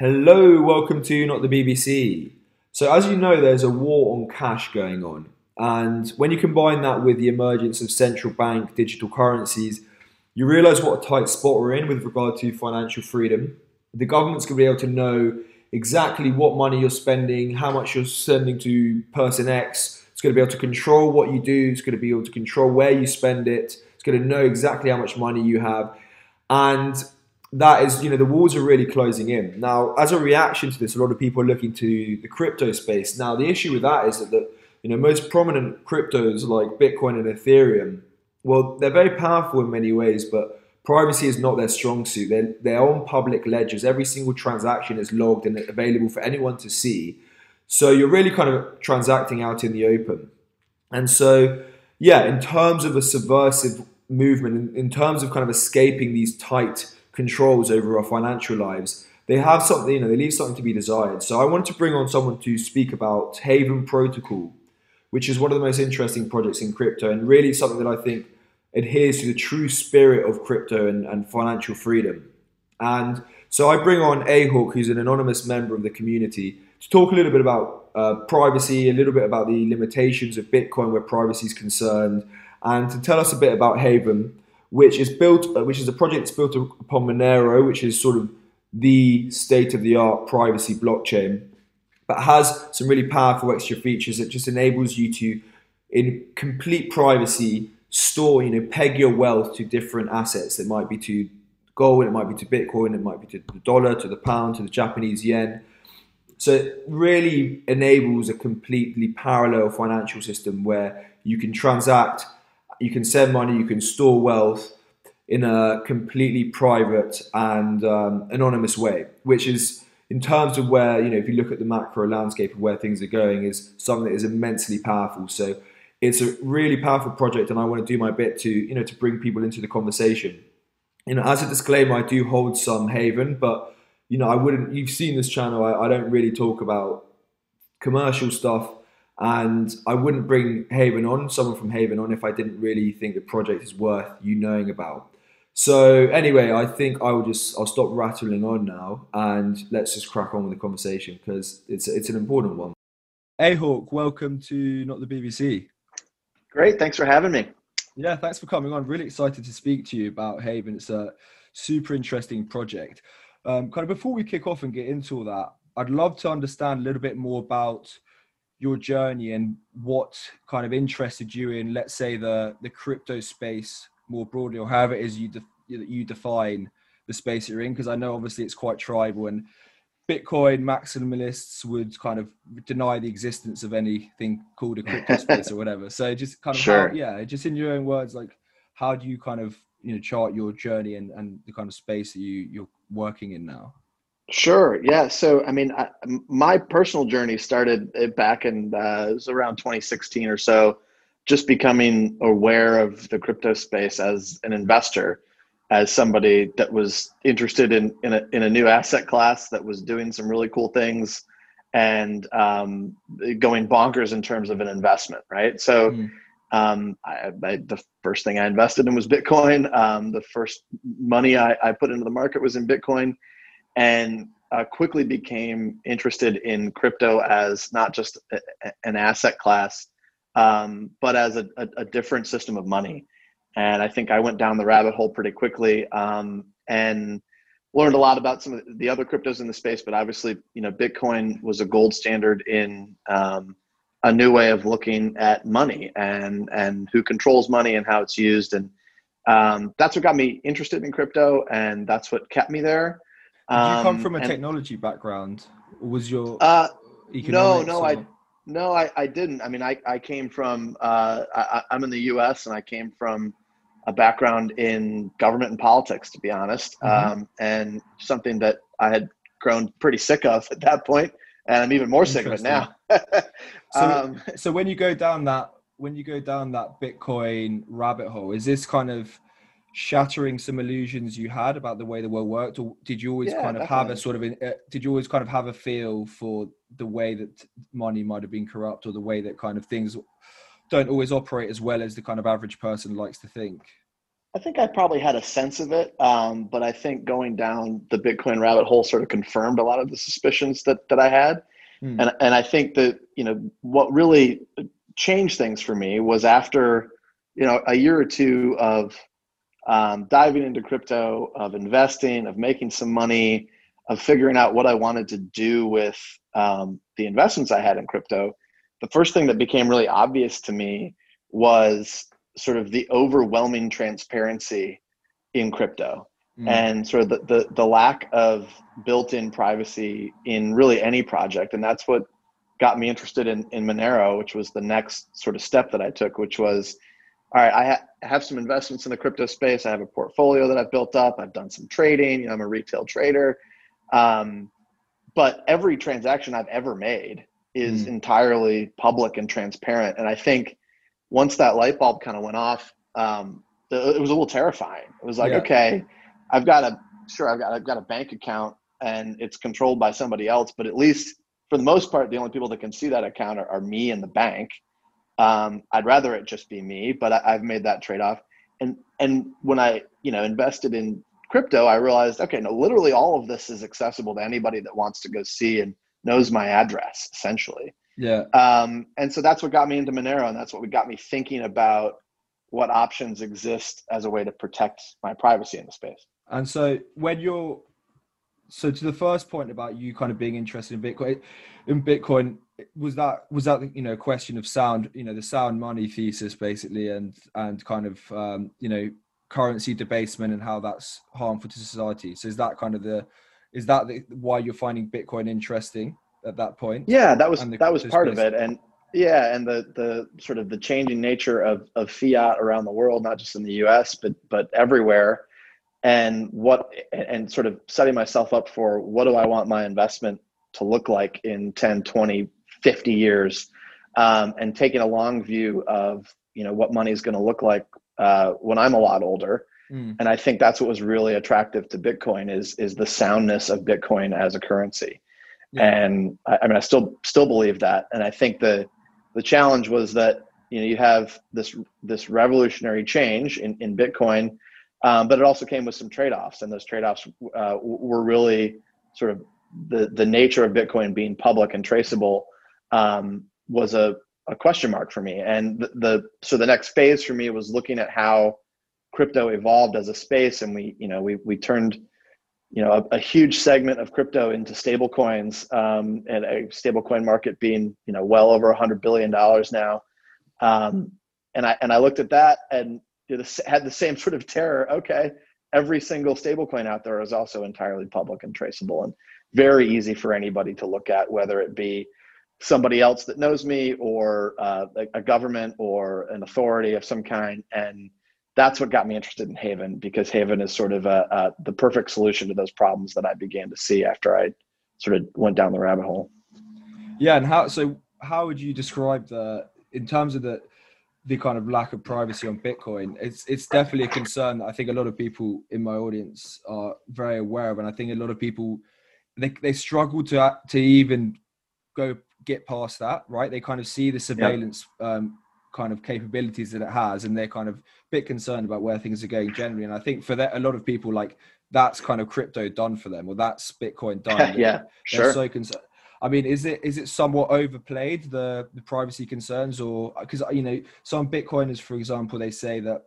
Hello, welcome to Not the BBC. So, as you know, there's a war on cash going on. And when you combine that with the emergence of central bank digital currencies, you realize what a tight spot we're in with regard to financial freedom. The government's going to be able to know exactly what money you're spending, how much you're sending to person X. It's going to be able to control what you do, it's going to be able to control where you spend it, it's going to know exactly how much money you have. And that is, you know, the walls are really closing in. Now, as a reaction to this, a lot of people are looking to the crypto space. Now, the issue with that is that the you know most prominent cryptos like Bitcoin and Ethereum, well, they're very powerful in many ways, but privacy is not their strong suit. They're, they're on public ledgers. Every single transaction is logged and available for anyone to see. So you're really kind of transacting out in the open. And so, yeah, in terms of a subversive movement, in, in terms of kind of escaping these tight controls over our financial lives, they have something, you know, they leave something to be desired. So I wanted to bring on someone to speak about Haven Protocol, which is one of the most interesting projects in crypto and really something that I think adheres to the true spirit of crypto and, and financial freedom. And so I bring on Ahawk, who's an anonymous member of the community, to talk a little bit about uh, privacy, a little bit about the limitations of Bitcoin where privacy is concerned, and to tell us a bit about Haven, which is built, uh, which is a project that's built upon Monero, which is sort of the state of the art privacy blockchain, but has some really powerful extra features that just enables you to, in complete privacy, store, you know, peg your wealth to different assets. That might be to gold, it might be to Bitcoin, it might be to the dollar, to the pound, to the Japanese yen. So it really enables a completely parallel financial system where you can transact you can send money, you can store wealth in a completely private and um, anonymous way, which is in terms of where you know if you look at the macro landscape of where things are going is something that is immensely powerful. So it's a really powerful project, and I want to do my bit to you know to bring people into the conversation. You know, as a disclaimer, I do hold some Haven, but you know, I wouldn't. You've seen this channel. I, I don't really talk about commercial stuff and I wouldn't bring Haven on, someone from Haven on, if I didn't really think the project is worth you knowing about. So anyway, I think I will just I'll stop rattling on now and let's just crack on with the conversation because it's it's an important one. Ahawk, welcome to Not the BBC. Great, thanks for having me. Yeah, thanks for coming on. Really excited to speak to you about Haven. It's a super interesting project. Um, kind of before we kick off and get into all that, I'd love to understand a little bit more about your journey and what kind of interested you in, let's say, the the crypto space more broadly, or however it is you de- you define the space that you're in. Because I know obviously it's quite tribal, and Bitcoin maximalists would kind of deny the existence of anything called a crypto space or whatever. So just kind of sure. how, yeah, just in your own words, like how do you kind of you know chart your journey and and the kind of space that you you're working in now? Sure. Yeah. So, I mean, I, my personal journey started uh, back in uh, it was around 2016 or so, just becoming aware of the crypto space as an investor, as somebody that was interested in in a, in a new asset class that was doing some really cool things, and um, going bonkers in terms of an investment. Right. So. Mm. Um, I, I, the first thing I invested in was Bitcoin. Um, the first money I, I put into the market was in Bitcoin and uh, quickly became interested in crypto as not just a, an asset class, um, but as a, a, a, different system of money. And I think I went down the rabbit hole pretty quickly um, and learned a lot about some of the other cryptos in the space. But obviously, you know, Bitcoin was a gold standard in um, a new way of looking at money and and who controls money and how it's used. And um, that's what got me interested in crypto, and that's what kept me there. Did you come from a um, and, technology background? Was your uh, no, no, or? I no, I, I didn't. I mean, I, I came from uh, I, I'm in the U.S. and I came from a background in government and politics, to be honest, mm-hmm. um, and something that I had grown pretty sick of at that point, and I'm even more sick of it now. so, um, so when you go down that when you go down that Bitcoin rabbit hole, is this kind of shattering some illusions you had about the way the world worked or did you always yeah, kind of definitely. have a sort of uh, did you always kind of have a feel for the way that money might have been corrupt or the way that kind of things don't always operate as well as the kind of average person likes to think I think I probably had a sense of it, um, but I think going down the Bitcoin rabbit hole sort of confirmed a lot of the suspicions that that I had, mm. and and I think that you know what really changed things for me was after you know a year or two of um, diving into crypto, of investing, of making some money, of figuring out what I wanted to do with um, the investments I had in crypto. The first thing that became really obvious to me was sort of the overwhelming transparency in crypto mm. and sort of the, the, the lack of built-in privacy in really any project and that's what got me interested in, in monero which was the next sort of step that i took which was all right i ha- have some investments in the crypto space i have a portfolio that i've built up i've done some trading you know, i'm a retail trader um, but every transaction i've ever made is mm. entirely public and transparent and i think once that light bulb kind of went off, um, it was a little terrifying. It was like, yeah. okay, I've got a sure I've got I've got a bank account and it's controlled by somebody else, but at least for the most part, the only people that can see that account are, are me and the bank. Um, I'd rather it just be me, but I, have made that trade off. And and when I you know invested in crypto, I realized okay, no, literally all of this is accessible to anybody that wants to go see and knows my address essentially. Yeah. Um, and so that's what got me into Monero, and that's what got me thinking about what options exist as a way to protect my privacy in the space. And so when you're so to the first point about you kind of being interested in Bitcoin, in Bitcoin was that was that you know question of sound you know the sound money thesis basically and and kind of um, you know currency debasement and how that's harmful to society. So is that kind of the is that the, why you're finding Bitcoin interesting? at that point. Yeah, that was that was part of it, and yeah, and the the sort of the changing nature of of fiat around the world, not just in the U.S. but but everywhere, and what and sort of setting myself up for what do I want my investment to look like in 10, 20, 50 years, um, and taking a long view of you know what money is going to look like uh, when I'm a lot older. Mm. And I think that's what was really attractive to Bitcoin is is the soundness of Bitcoin as a currency. Yeah. And I, I mean, I still still believe that. And I think the the challenge was that you know you have this this revolutionary change in, in Bitcoin, um, but it also came with some trade offs, and those trade offs uh, were really sort of the the nature of Bitcoin being public and traceable um, was a, a question mark for me. And the, the so the next phase for me was looking at how crypto evolved as a space, and we you know we we turned you know a, a, huge segment of crypto into stable coins um, and a stable coin market being you know well over 100 billion dollars now um, and i and i looked at that and you know, had the same sort of terror okay every single stable coin out there is also entirely public and traceable and very easy for anybody to look at whether it be somebody else that knows me or uh, a, a government or an authority of some kind and that's what got me interested in Haven because Haven is sort of a, a, the perfect solution to those problems that I began to see after I sort of went down the rabbit hole. Yeah, and how so? How would you describe the in terms of the the kind of lack of privacy on Bitcoin? It's it's definitely a concern that I think a lot of people in my audience are very aware of, and I think a lot of people they they struggle to to even go get past that. Right? They kind of see the surveillance. Um, kind of capabilities that it has and they're kind of a bit concerned about where things are going generally and i think for that a lot of people like that's kind of crypto done for them or that's bitcoin done yeah sure so concerned I mean, is it is it somewhat overplayed the the privacy concerns, or because you know some Bitcoiners, for example, they say that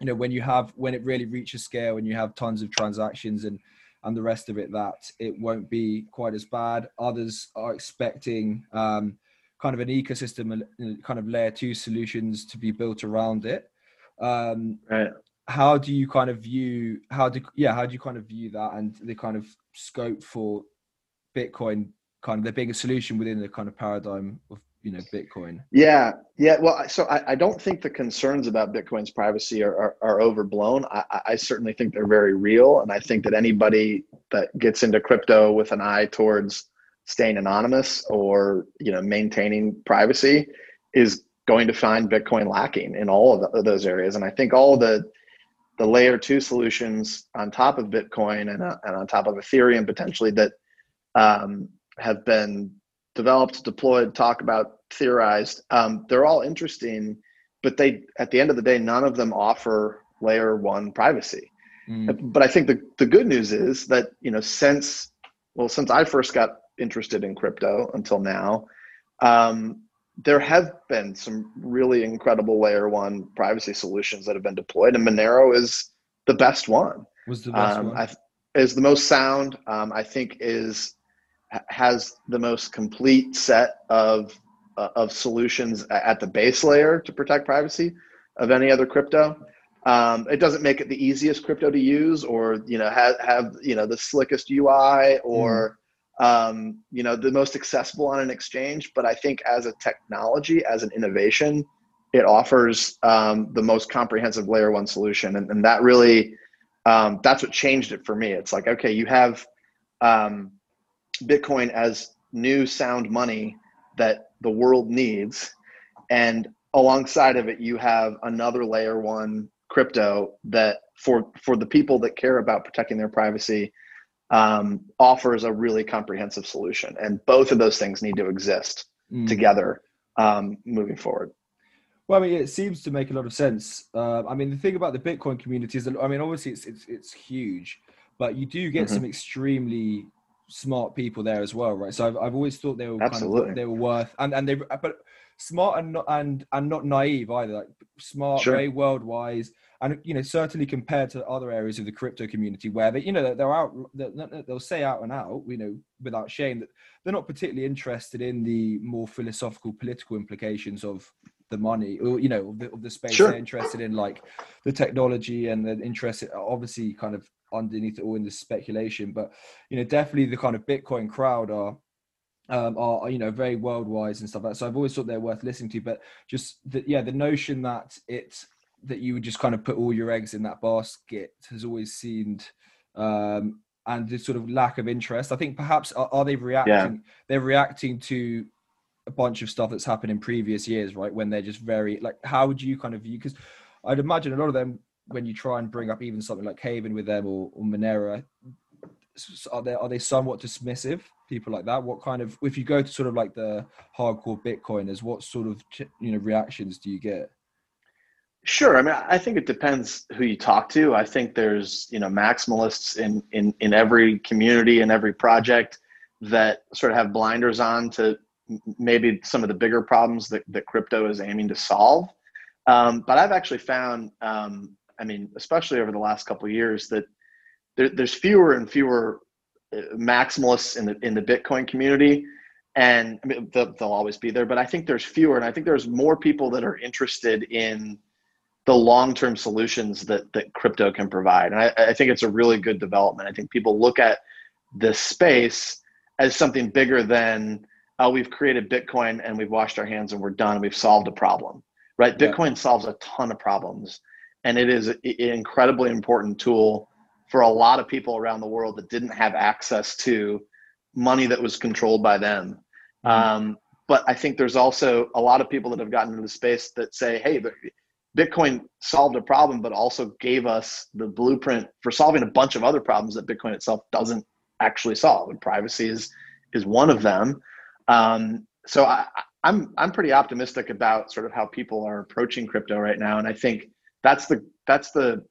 you know when you have when it really reaches scale and you have tons of transactions and and the rest of it, that it won't be quite as bad. Others are expecting um, kind of an ecosystem and kind of layer two solutions to be built around it. Um, right. How do you kind of view how do yeah how do you kind of view that and the kind of scope for Bitcoin kind of the bigger solution within the kind of paradigm of you know Bitcoin? Yeah, yeah. Well, so I, I don't think the concerns about Bitcoin's privacy are are, are overblown. I, I certainly think they're very real, and I think that anybody that gets into crypto with an eye towards staying anonymous or you know maintaining privacy is going to find bitcoin lacking in all of, the, those areas and i think all the the layer two solutions on top of bitcoin and, uh, and on top of ethereum potentially that um, have been developed deployed talk about theorized um, they're all interesting but they at the end of the day none of them offer layer one privacy. Mm. But I think the, the good news is that, you know, since, well, since I first got interested in crypto until now, um, there have been some really incredible layer one privacy solutions that have been deployed, and Monero is the best one. Was the best um, one? I, is the most sound. Um, I think is has the most complete set of uh, of solutions at the base layer to protect privacy of any other crypto. Um, it doesn't make it the easiest crypto to use, or you know have have you know the slickest UI, or mm. um, you know the most accessible on an exchange. But I think as a technology, as an innovation, it offers um, the most comprehensive layer one solution, and, and that really um, that's what changed it for me. It's like okay, you have um, Bitcoin as new sound money that the world needs, and alongside of it, you have another layer one crypto that for for the people that care about protecting their privacy um, offers a really comprehensive solution. And both of those things need to exist mm. together um, moving forward. Well, I mean, it seems to make a lot of sense. Uh, I mean, the thing about the Bitcoin community is that, I mean, obviously it's it's, it's huge, but you do get mm-hmm. some extremely smart people there as well, right? So I've, I've always thought they were Absolutely. kind of they were worth and and they but smart and not and and not naive either. Like smart, sure. very world wise, and you know certainly compared to other areas of the crypto community where they you know they're out they'll say out and out you know without shame that they're not particularly interested in the more philosophical political implications of the money or you know of the, of the space sure. they're interested in like the technology and the interest obviously kind of underneath it all in the speculation but you know definitely the kind of bitcoin crowd are um, are you know very worldwide and stuff like that. So I've always thought they're worth listening to. But just the, yeah, the notion that it that you would just kind of put all your eggs in that basket has always seemed um, and the sort of lack of interest. I think perhaps are, are they reacting? Yeah. They're reacting to a bunch of stuff that's happened in previous years, right? When they're just very like, how would you kind of view? Because I'd imagine a lot of them when you try and bring up even something like Haven with them or, or Monero, are they are they somewhat dismissive? People like that. What kind of if you go to sort of like the hardcore Bitcoiners, what sort of you know reactions do you get? Sure. I mean, I think it depends who you talk to. I think there's, you know, maximalists in, in, in every community and every project that sort of have blinders on to maybe some of the bigger problems that, that crypto is aiming to solve. Um, but I've actually found, um, I mean, especially over the last couple years, that there, there's fewer and fewer uh, maximalists in the in the Bitcoin community, and I mean, they'll, they'll always be there. But I think there's fewer, and I think there's more people that are interested in the long-term solutions that that crypto can provide. And I, I, think it's a really good development. I think people look at this space as something bigger than oh, we've created Bitcoin and we've washed our hands and we're done. We've solved a problem, right? Yeah. Bitcoin solves a ton of problems, and it is an incredibly important tool for a lot of people around the world that didn't have access to money that was controlled by them. Mm-hmm. Um, but I think there's also a lot of people that have gotten into the space that say, hey, Bitcoin solved a problem, but also gave us the blueprint for solving a bunch of other problems that Bitcoin itself doesn't actually solve. And privacy is is one of them. Um, so I, I'm I'm pretty optimistic about sort of how people are approaching crypto right now, and I think that's the that's the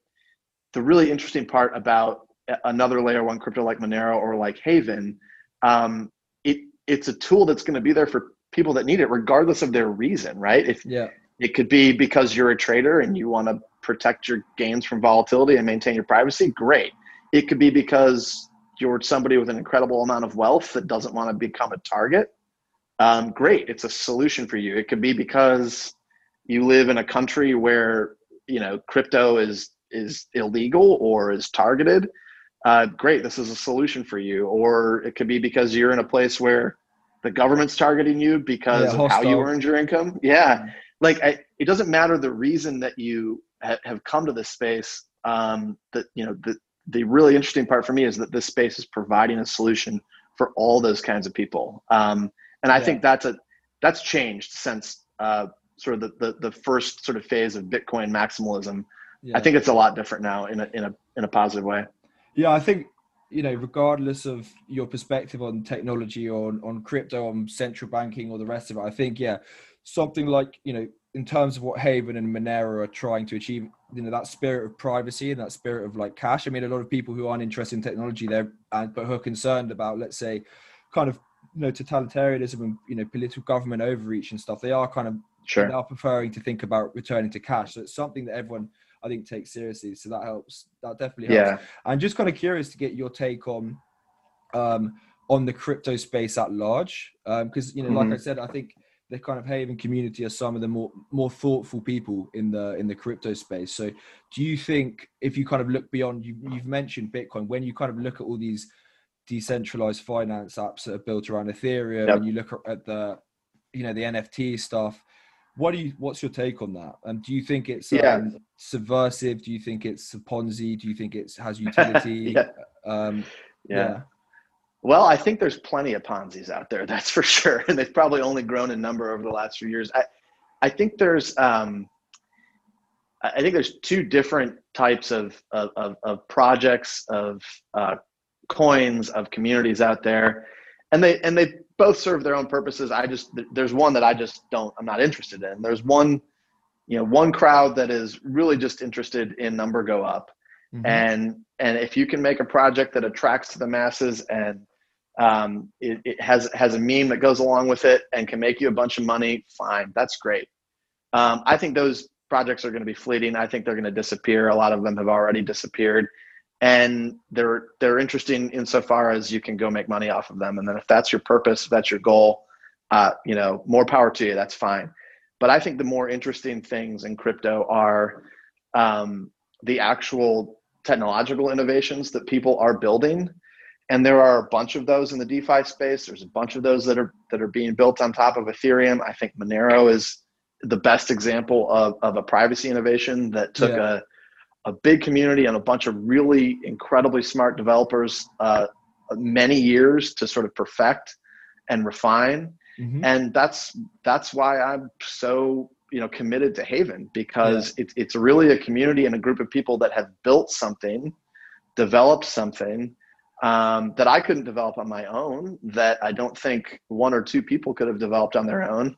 the really interesting part about another layer one crypto like Monero or like Haven. Um, it it's a tool that's going to be there for people that need it, regardless of their reason, right? If yeah it could be because you're a trader and you want to protect your gains from volatility and maintain your privacy. Great. It could be because you're somebody with an incredible amount of wealth that doesn't want to become a target. Um, great. It's a solution for you. It could be because you live in a country where you know crypto is is illegal or is targeted. Uh, great. This is a solution for you. Or it could be because you're in a place where the government's targeting you because yeah, of how you earned your income. Yeah like I, it doesn't matter the reason that you ha- have come to this space um, that you know the, the really interesting part for me is that this space is providing a solution for all those kinds of people um, and i yeah. think that's a that's changed since uh, sort of the, the, the first sort of phase of bitcoin maximalism yeah. i think it's a lot different now in a in a in a positive way yeah i think you know regardless of your perspective on technology or on, on crypto on central banking or the rest of it i think yeah something like you know in terms of what Haven and Monero are trying to achieve, you know that spirit of privacy and that spirit of like cash. I mean, a lot of people who aren't interested in technology there, and but who are concerned about, let's say, kind of you know totalitarianism and you know political government overreach and stuff. They are kind of sure. they are preferring to think about returning to cash. So it's something that everyone I think takes seriously. So that helps. That definitely helps. Yeah. I'm just kind of curious to get your take on um on the crypto space at large because um, you know, mm-hmm. like I said, I think the kind of Haven community are some of the more more thoughtful people in the in the crypto space. So, do you think if you kind of look beyond, you, you've mentioned Bitcoin, when you kind of look at all these decentralized finance apps that are built around Ethereum, yep. and you look at the you know the NFT stuff, what do you what's your take on that? And do you think it's yeah. um, subversive? Do you think it's a Ponzi? Do you think it has utility? yeah. Um, yeah. yeah. Well, I think there's plenty of Ponzi's out there, that's for sure, and they've probably only grown in number over the last few years. I, I think there's, um, I think there's two different types of of, of projects, of uh, coins, of communities out there, and they and they both serve their own purposes. I just there's one that I just don't, I'm not interested in. There's one, you know, one crowd that is really just interested in number go up, mm-hmm. and and if you can make a project that attracts to the masses and um, it, it, has has a meme that goes along with it and can make you a bunch of money. Fine, that's great. Um, I think those projects are going to be fleeting. I think they're going to disappear. A lot of them have already disappeared, and they're they're interesting insofar as you can go make money off of them. And then if that's your purpose, if that's your goal, uh, you know, more power to you. That's fine. But I think the more interesting things in crypto are um, the actual technological innovations that people are building and there are a bunch of those in the DeFi space. There's a bunch of those that are that are being built on top of Ethereum. I think Monero is the best example of, of a privacy innovation that took yeah. a, a big community and a bunch of really incredibly smart developers uh, many years to sort of perfect and refine. Mm-hmm. And that's that's why I'm so you know committed to Haven because yeah. it's it's really a community and a group of people that have built something, developed something, um, that I couldn't develop on my own, that I don't think one or two people could have developed on their own,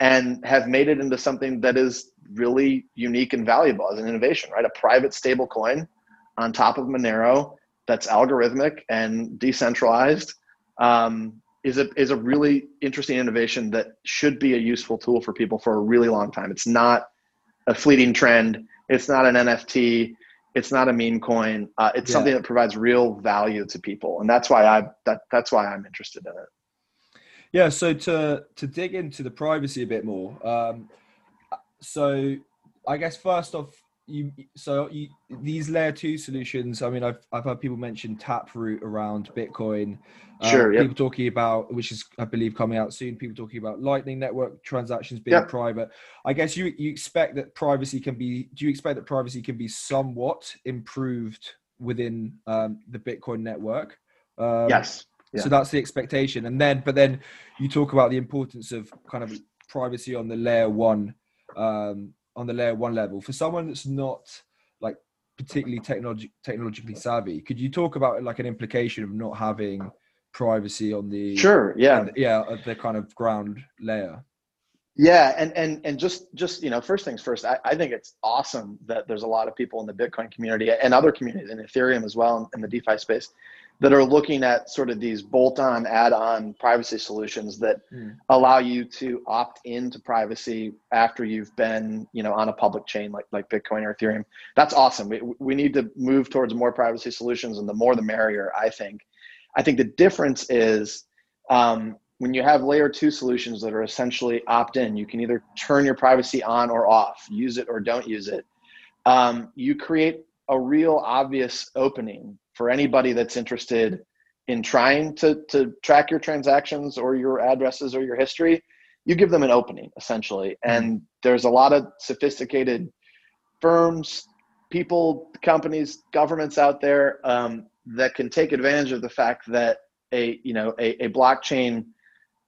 and have made it into something that is really unique and valuable as an innovation, right? A private stable coin on top of Monero that's algorithmic and decentralized um, is a is a really interesting innovation that should be a useful tool for people for a really long time. It's not a fleeting trend. It's not an NFT. It's not a meme coin. Uh, it's yeah. something that provides real value to people, and that's why I that that's why I'm interested in it. Yeah. So to to dig into the privacy a bit more. Um, so I guess first off, you so you, these layer two solutions. I mean, I've I've heard people mention Taproot around Bitcoin. Um, sure. Yep. People talking about, which is I believe coming out soon. People talking about Lightning Network transactions being yep. private. I guess you you expect that privacy can be. Do you expect that privacy can be somewhat improved within um, the Bitcoin network? Um, yes. Yeah. So that's the expectation, and then but then you talk about the importance of kind of privacy on the layer one um, on the layer one level. For someone that's not like particularly technology technologically savvy could you talk about like an implication of not having privacy on the sure yeah. the, yeah the kind of ground layer? Yeah and and and just just you know first things first I, I think it's awesome that there's a lot of people in the bitcoin community and other communities in ethereum as well in the defi space that are looking at sort of these bolt-on add-on privacy solutions that mm. allow you to opt into privacy after you've been you know on a public chain like like bitcoin or ethereum. That's awesome. We, we need to move towards more privacy solutions and the more the merrier i think. I think the difference is um, when you have layer two solutions that are essentially opt-in you can either turn your privacy on or off use it or don't use it um, you create a real obvious opening for anybody that's interested in trying to, to track your transactions or your addresses or your history, you give them an opening essentially. Mm-hmm. And there's a lot of sophisticated firms, people, companies, governments out there um, that can take advantage of the fact that a you know a, a blockchain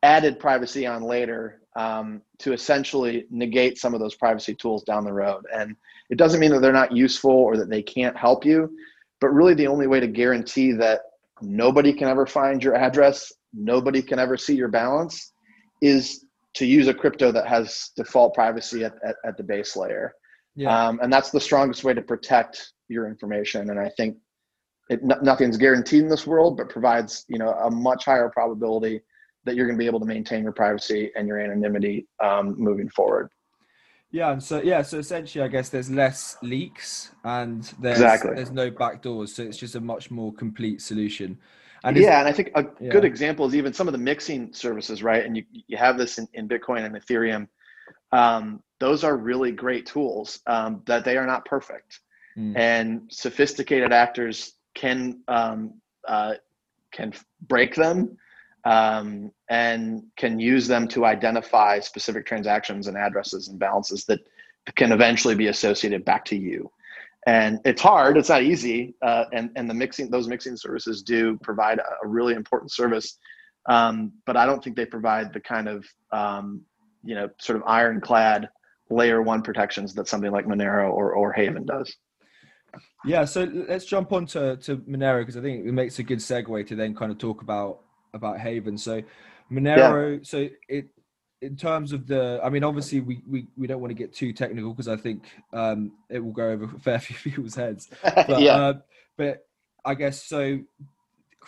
added privacy on later um, to essentially negate some of those privacy tools down the road. And it doesn't mean that they're not useful or that they can't help you, but really, the only way to guarantee that nobody can ever find your address, nobody can ever see your balance, is to use a crypto that has default privacy at, at, at the base layer. Yeah. Um, and that's the strongest way to protect your information. And I think it, nothing's guaranteed in this world, but provides you know a much higher probability that you're going to be able to maintain your privacy and your anonymity um, moving forward. Yeah, and so yeah, so essentially, I guess there's less leaks and there's exactly. there's no backdoors, so it's just a much more complete solution. And yeah, and I think a yeah. good example is even some of the mixing services, right? And you you have this in, in Bitcoin and Ethereum. Um, those are really great tools um, that they are not perfect, mm. and sophisticated actors can um, uh, can break them um, and can use them to identify specific transactions and addresses and balances that can eventually be associated back to you. And it's hard; it's not easy. Uh, and and the mixing those mixing services do provide a, really important service, um, but I don't think they provide the kind of um, you know sort of ironclad layer one protections that something like Monero or or Haven does. Yeah, so let's jump on to, to Monero because I think it makes a good segue to then kind of talk about about Haven. So Monero, yeah. so it in terms of the, I mean, obviously we we, we don't want to get too technical because I think um, it will go over a fair few people's heads. But, yeah. Uh, but I guess so.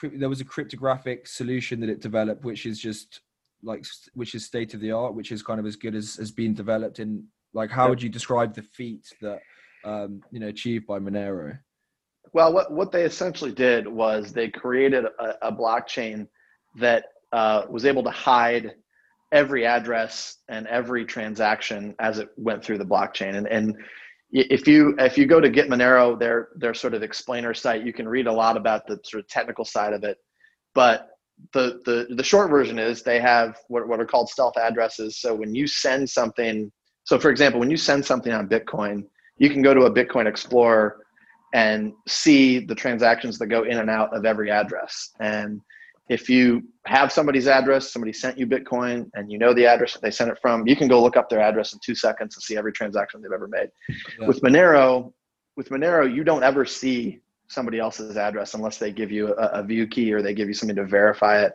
There was a cryptographic solution that it developed, which is just like which is state of the art, which is kind of as good as has been developed in. Like, how would you describe the feat that um, you know achieved by Monero? Well, what what they essentially did was they created a, a blockchain that uh, was able to hide every address and every transaction as it went through the blockchain. And, and if you if you go to Get Monero, their their sort of explainer site, you can read a lot about the sort of technical side of it. But the the the short version is they have what, what are called stealth addresses. So when you send something, so for example, when you send something on Bitcoin, you can go to a Bitcoin Explorer and see the transactions that go in and out of every address. And if you have somebody's address, somebody sent you Bitcoin, and you know the address that they sent it from, you can go look up their address in two seconds and see every transaction they've ever made. Yeah. With Monero, with Monero, you don't ever see somebody else's address unless they give you a, a view key or they give you something to verify it.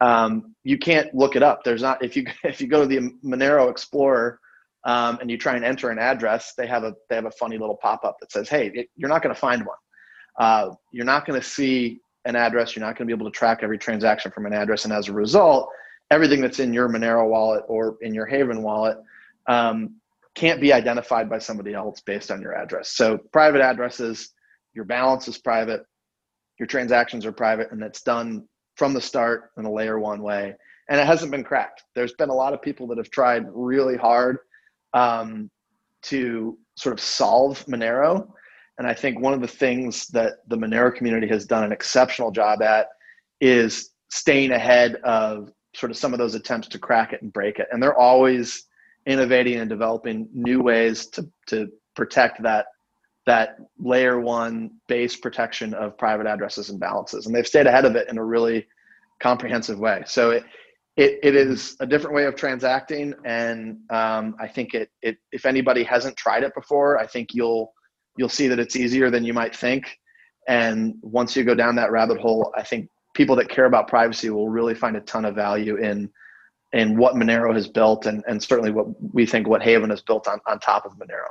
Um, you can't look it up. There's not if you if you go to the Monero Explorer um, and you try and enter an address, they have a they have a funny little pop up that says, "Hey, it, you're not going to find one. Uh, you're not going to see an address. You're not going to be able to track every transaction from an address, and as a result, everything that's in your Monero wallet or in your Haven wallet um, can't be identified by somebody else based on your address. So private addresses, your balance is private, your transactions are private, and that's done from the start in a layer one way. And it hasn't been cracked. There's been a lot of people that have tried really hard um, to sort of solve Monero and I think one of the things that the Monero community has done an exceptional job at is staying ahead of sort of some of those attempts to crack it and break it. And they're always innovating and developing new ways to, to protect that that layer one base protection of private addresses and balances. And they've stayed ahead of it in a really comprehensive way. So it, it, it is a different way of transacting. And um, I think it, it, if anybody hasn't tried it before, I think you'll, you'll see that it's easier than you might think. And once you go down that rabbit hole, I think people that care about privacy will really find a ton of value in in what Monero has built and, and certainly what we think what Haven has built on, on top of Monero.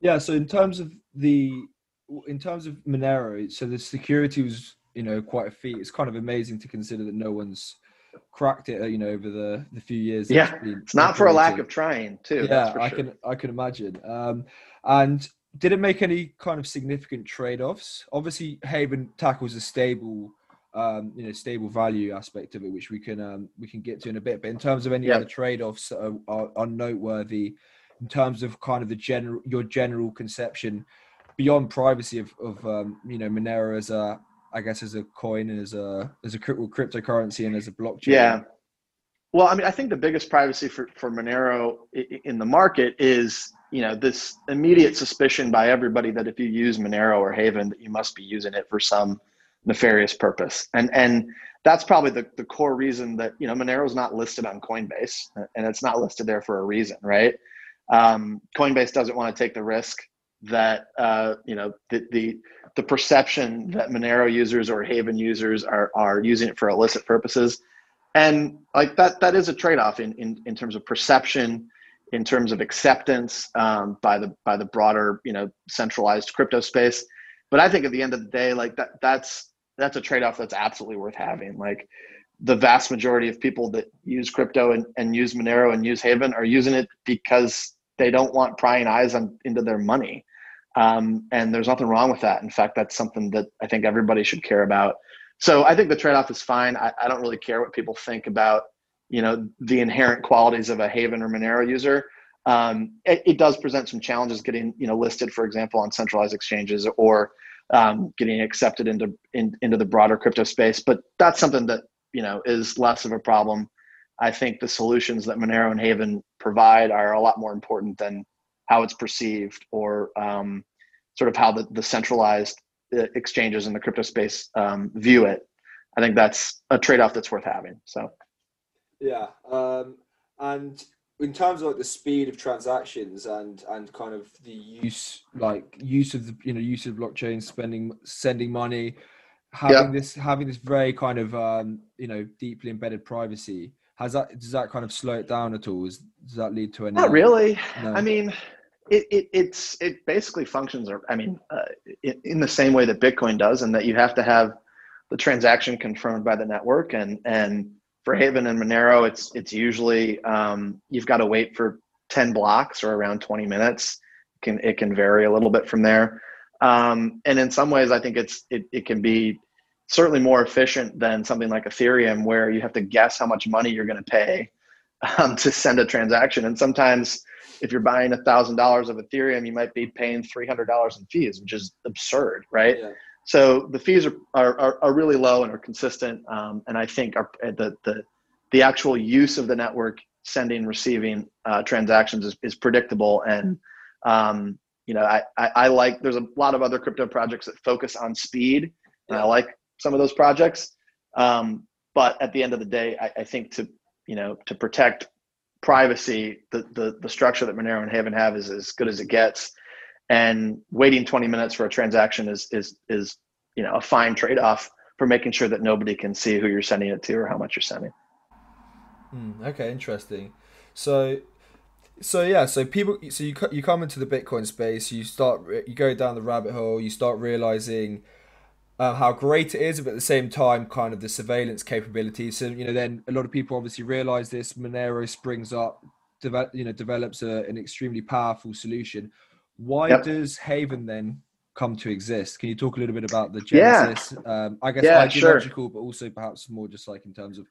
Yeah, so in terms of the in terms of Monero, so the security was, you know, quite a feat. It's kind of amazing to consider that no one's cracked it, you know, over the the few years. Yeah, it's not for a lack of trying, too. Yeah, I sure. can I can imagine. Um, and did it make any kind of significant trade-offs? Obviously, Haven tackles a stable, um, you know, stable value aspect of it, which we can um, we can get to in a bit. But in terms of any yeah. other trade-offs that are, are, are, noteworthy, in terms of kind of the general your general conception beyond privacy of, of um, you know Monero as a I guess as a coin and as a as a cryptocurrency and as a blockchain. Yeah. Well, I mean, I think the biggest privacy for, for Monero in the market is you know this immediate suspicion by everybody that if you use Monero or Haven that you must be using it for some nefarious purpose. And and that's probably the, the core reason that you know Monero is not listed on Coinbase and it's not listed there for a reason right? Um, Coinbase doesn't want to take the risk that uh, you know the, the the perception that Monero users or Haven users are are using it for illicit purposes. And like that that is a trade-off in in, in terms of perception in terms of acceptance um, by the by the broader you know centralized crypto space. But I think at the end of the day, like that that's that's a trade off that's absolutely worth having. Like the vast majority of people that use crypto and, and use Monero and use Haven are using it because they don't want prying eyes on into their money. Um, and there's nothing wrong with that. In fact, that's something that I think everybody should care about. So I think the trade-off is fine. I, I don't really care what people think about, you know, the inherent qualities of a Haven or Monero user. Um, it, it, does present some challenges getting, you know, listed, for example, on centralized exchanges or um, getting accepted into in, into the broader crypto space. But that's something that you know is less of a problem. I think the solutions that Monero and Haven provide are a lot more important than how it's perceived or um, sort of how the, the centralized uh, exchanges in the crypto space um, view it. I think that's a trade-off that's worth having. So, yeah, um, and in terms of like the speed of transactions and and kind of the use like use of the you know use of blockchain, spending sending money, having this having this very kind of um, you know deeply embedded privacy has that does that kind of slow it down at all? Is, does that lead to any? Not really. No? I mean, it, it it's it basically functions. or I mean, uh, in, in the same way that Bitcoin does, and that you have to have the transaction confirmed by the network. And and for Haven and Monero, it's it's usually um, you've got to wait for ten blocks or around twenty minutes. It can it can vary a little bit from there. Um, and in some ways, I think it's it, it can be certainly more efficient than something like Ethereum, where you have to guess how much money you're going to pay um, to send a transaction. And sometimes, if you're buying a thousand dollars of Ethereum, you might be paying three hundred dollars in fees, which is absurd, right? Yeah. So the fees are, are, are, really low and are consistent, um, and I think are, the, the the actual use of the network sending receiving uh, transactions is, is predictable and um, you know I, I, I like there's a lot of other crypto projects that focus on speed and I like some of those projects. Um, but at the end of the day, I, I, think to you know to protect privacy, the, the the structure that Monero and Haven have is as good as it gets. And waiting 20 minutes for a transaction is is is you know a fine trade off for making sure that nobody can see who you're sending it to or how much you're sending. Mm, okay, interesting. So so yeah, so people, so you you come into the Bitcoin space, you start, you go down the rabbit hole, you start realizing uh, how great it is, but at the same time, kind of the surveillance capabilities. So you know, then a lot of people obviously realize this. Monero springs up, develop, you know, develops a, an extremely powerful solution. Why yep. does Haven then come to exist? Can you talk a little bit about the genesis? Yeah. Um, I guess yeah, ideological, sure. but also perhaps more just like in terms of,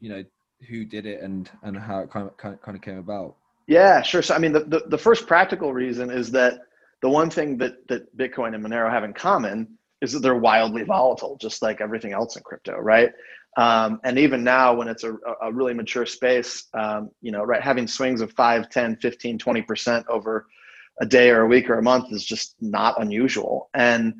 you know, who did it and and how it kind of kind of came about. Yeah, sure. So I mean, the, the, the first practical reason is that the one thing that that Bitcoin and Monero have in common is that they're wildly volatile, just like everything else in crypto, right? Um, and even now, when it's a, a really mature space, um, you know, right, having swings of 5, 10, 15, 20% over a day or a week or a month is just not unusual. And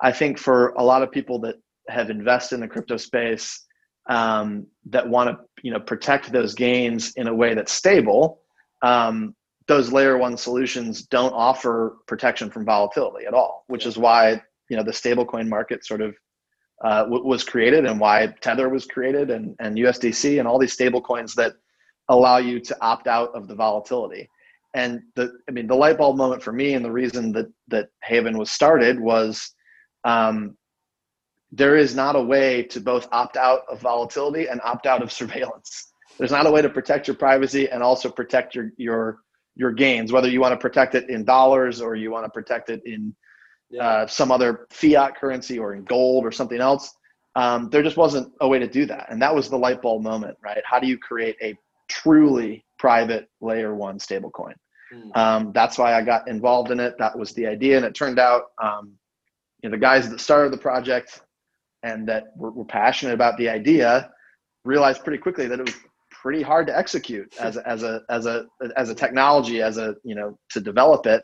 I think for a lot of people that have invested in the crypto space um, that want to, you know, protect those gains in a way that's stable, um, those layer one solutions don't offer protection from volatility at all, which is why you know the stablecoin market sort of uh, w- was created and why Tether was created and, and USDC and all these stablecoins that allow you to opt out of the volatility. And the I mean the light bulb moment for me and the reason that that Haven was started was um, there is not a way to both opt out of volatility and opt out of surveillance. There's not a way to protect your privacy and also protect your your your gains, whether you want to protect it in dollars or you want to protect it in yeah. uh, some other fiat currency or in gold or something else. Um, there just wasn't a way to do that. And that was the light bulb moment, right? How do you create a truly private layer one stablecoin? Mm. Um, that's why I got involved in it. That was the idea. And it turned out, um, you know, the guys that started the project and that were, were, passionate about the idea realized pretty quickly that it was pretty hard to execute as a, as a, as a, as a technology, as a, you know, to develop it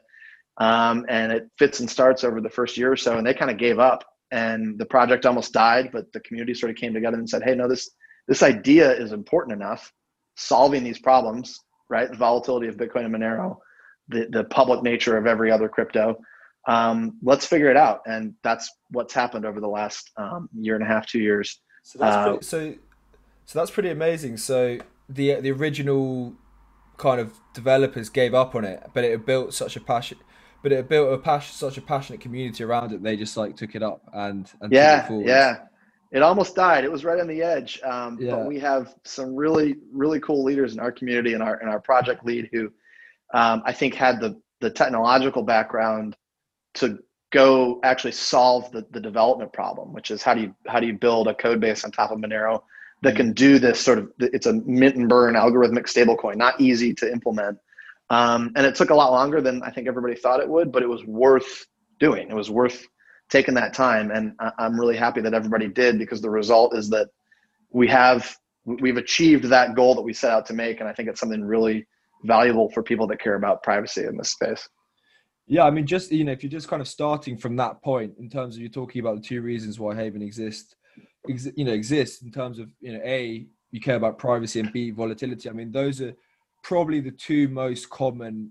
um, and it fits and starts over the first year or so and they kind of gave up and the project almost died but the community sort of came together and said hey no this this idea is important enough solving these problems right the volatility of bitcoin and monero the, the public nature of every other crypto um, let's figure it out and that's what's happened over the last um, year and a half two years so that's, uh, pretty, so, so that's pretty amazing so the the original kind of developers gave up on it, but it built such a passion. But it built a passion, such a passionate community around it. They just like took it up and, and yeah, yeah. It almost died. It was right on the edge. Um, yeah. But we have some really, really cool leaders in our community and our and our project lead who um, I think had the the technological background to go actually solve the, the development problem, which is how do you how do you build a code base on top of Monero that can do this sort of it's a mint and burn algorithmic stablecoin, not easy to implement. Um, and it took a lot longer than I think everybody thought it would, but it was worth doing. It was worth taking that time, and I'm really happy that everybody did because the result is that we have we've achieved that goal that we set out to make, and I think it's something really valuable for people that care about privacy in this space. Yeah, I mean, just you know, if you're just kind of starting from that point in terms of you're talking about the two reasons why Haven exists, ex- you know, exists in terms of you know, a you care about privacy and b volatility. I mean, those are probably the two most common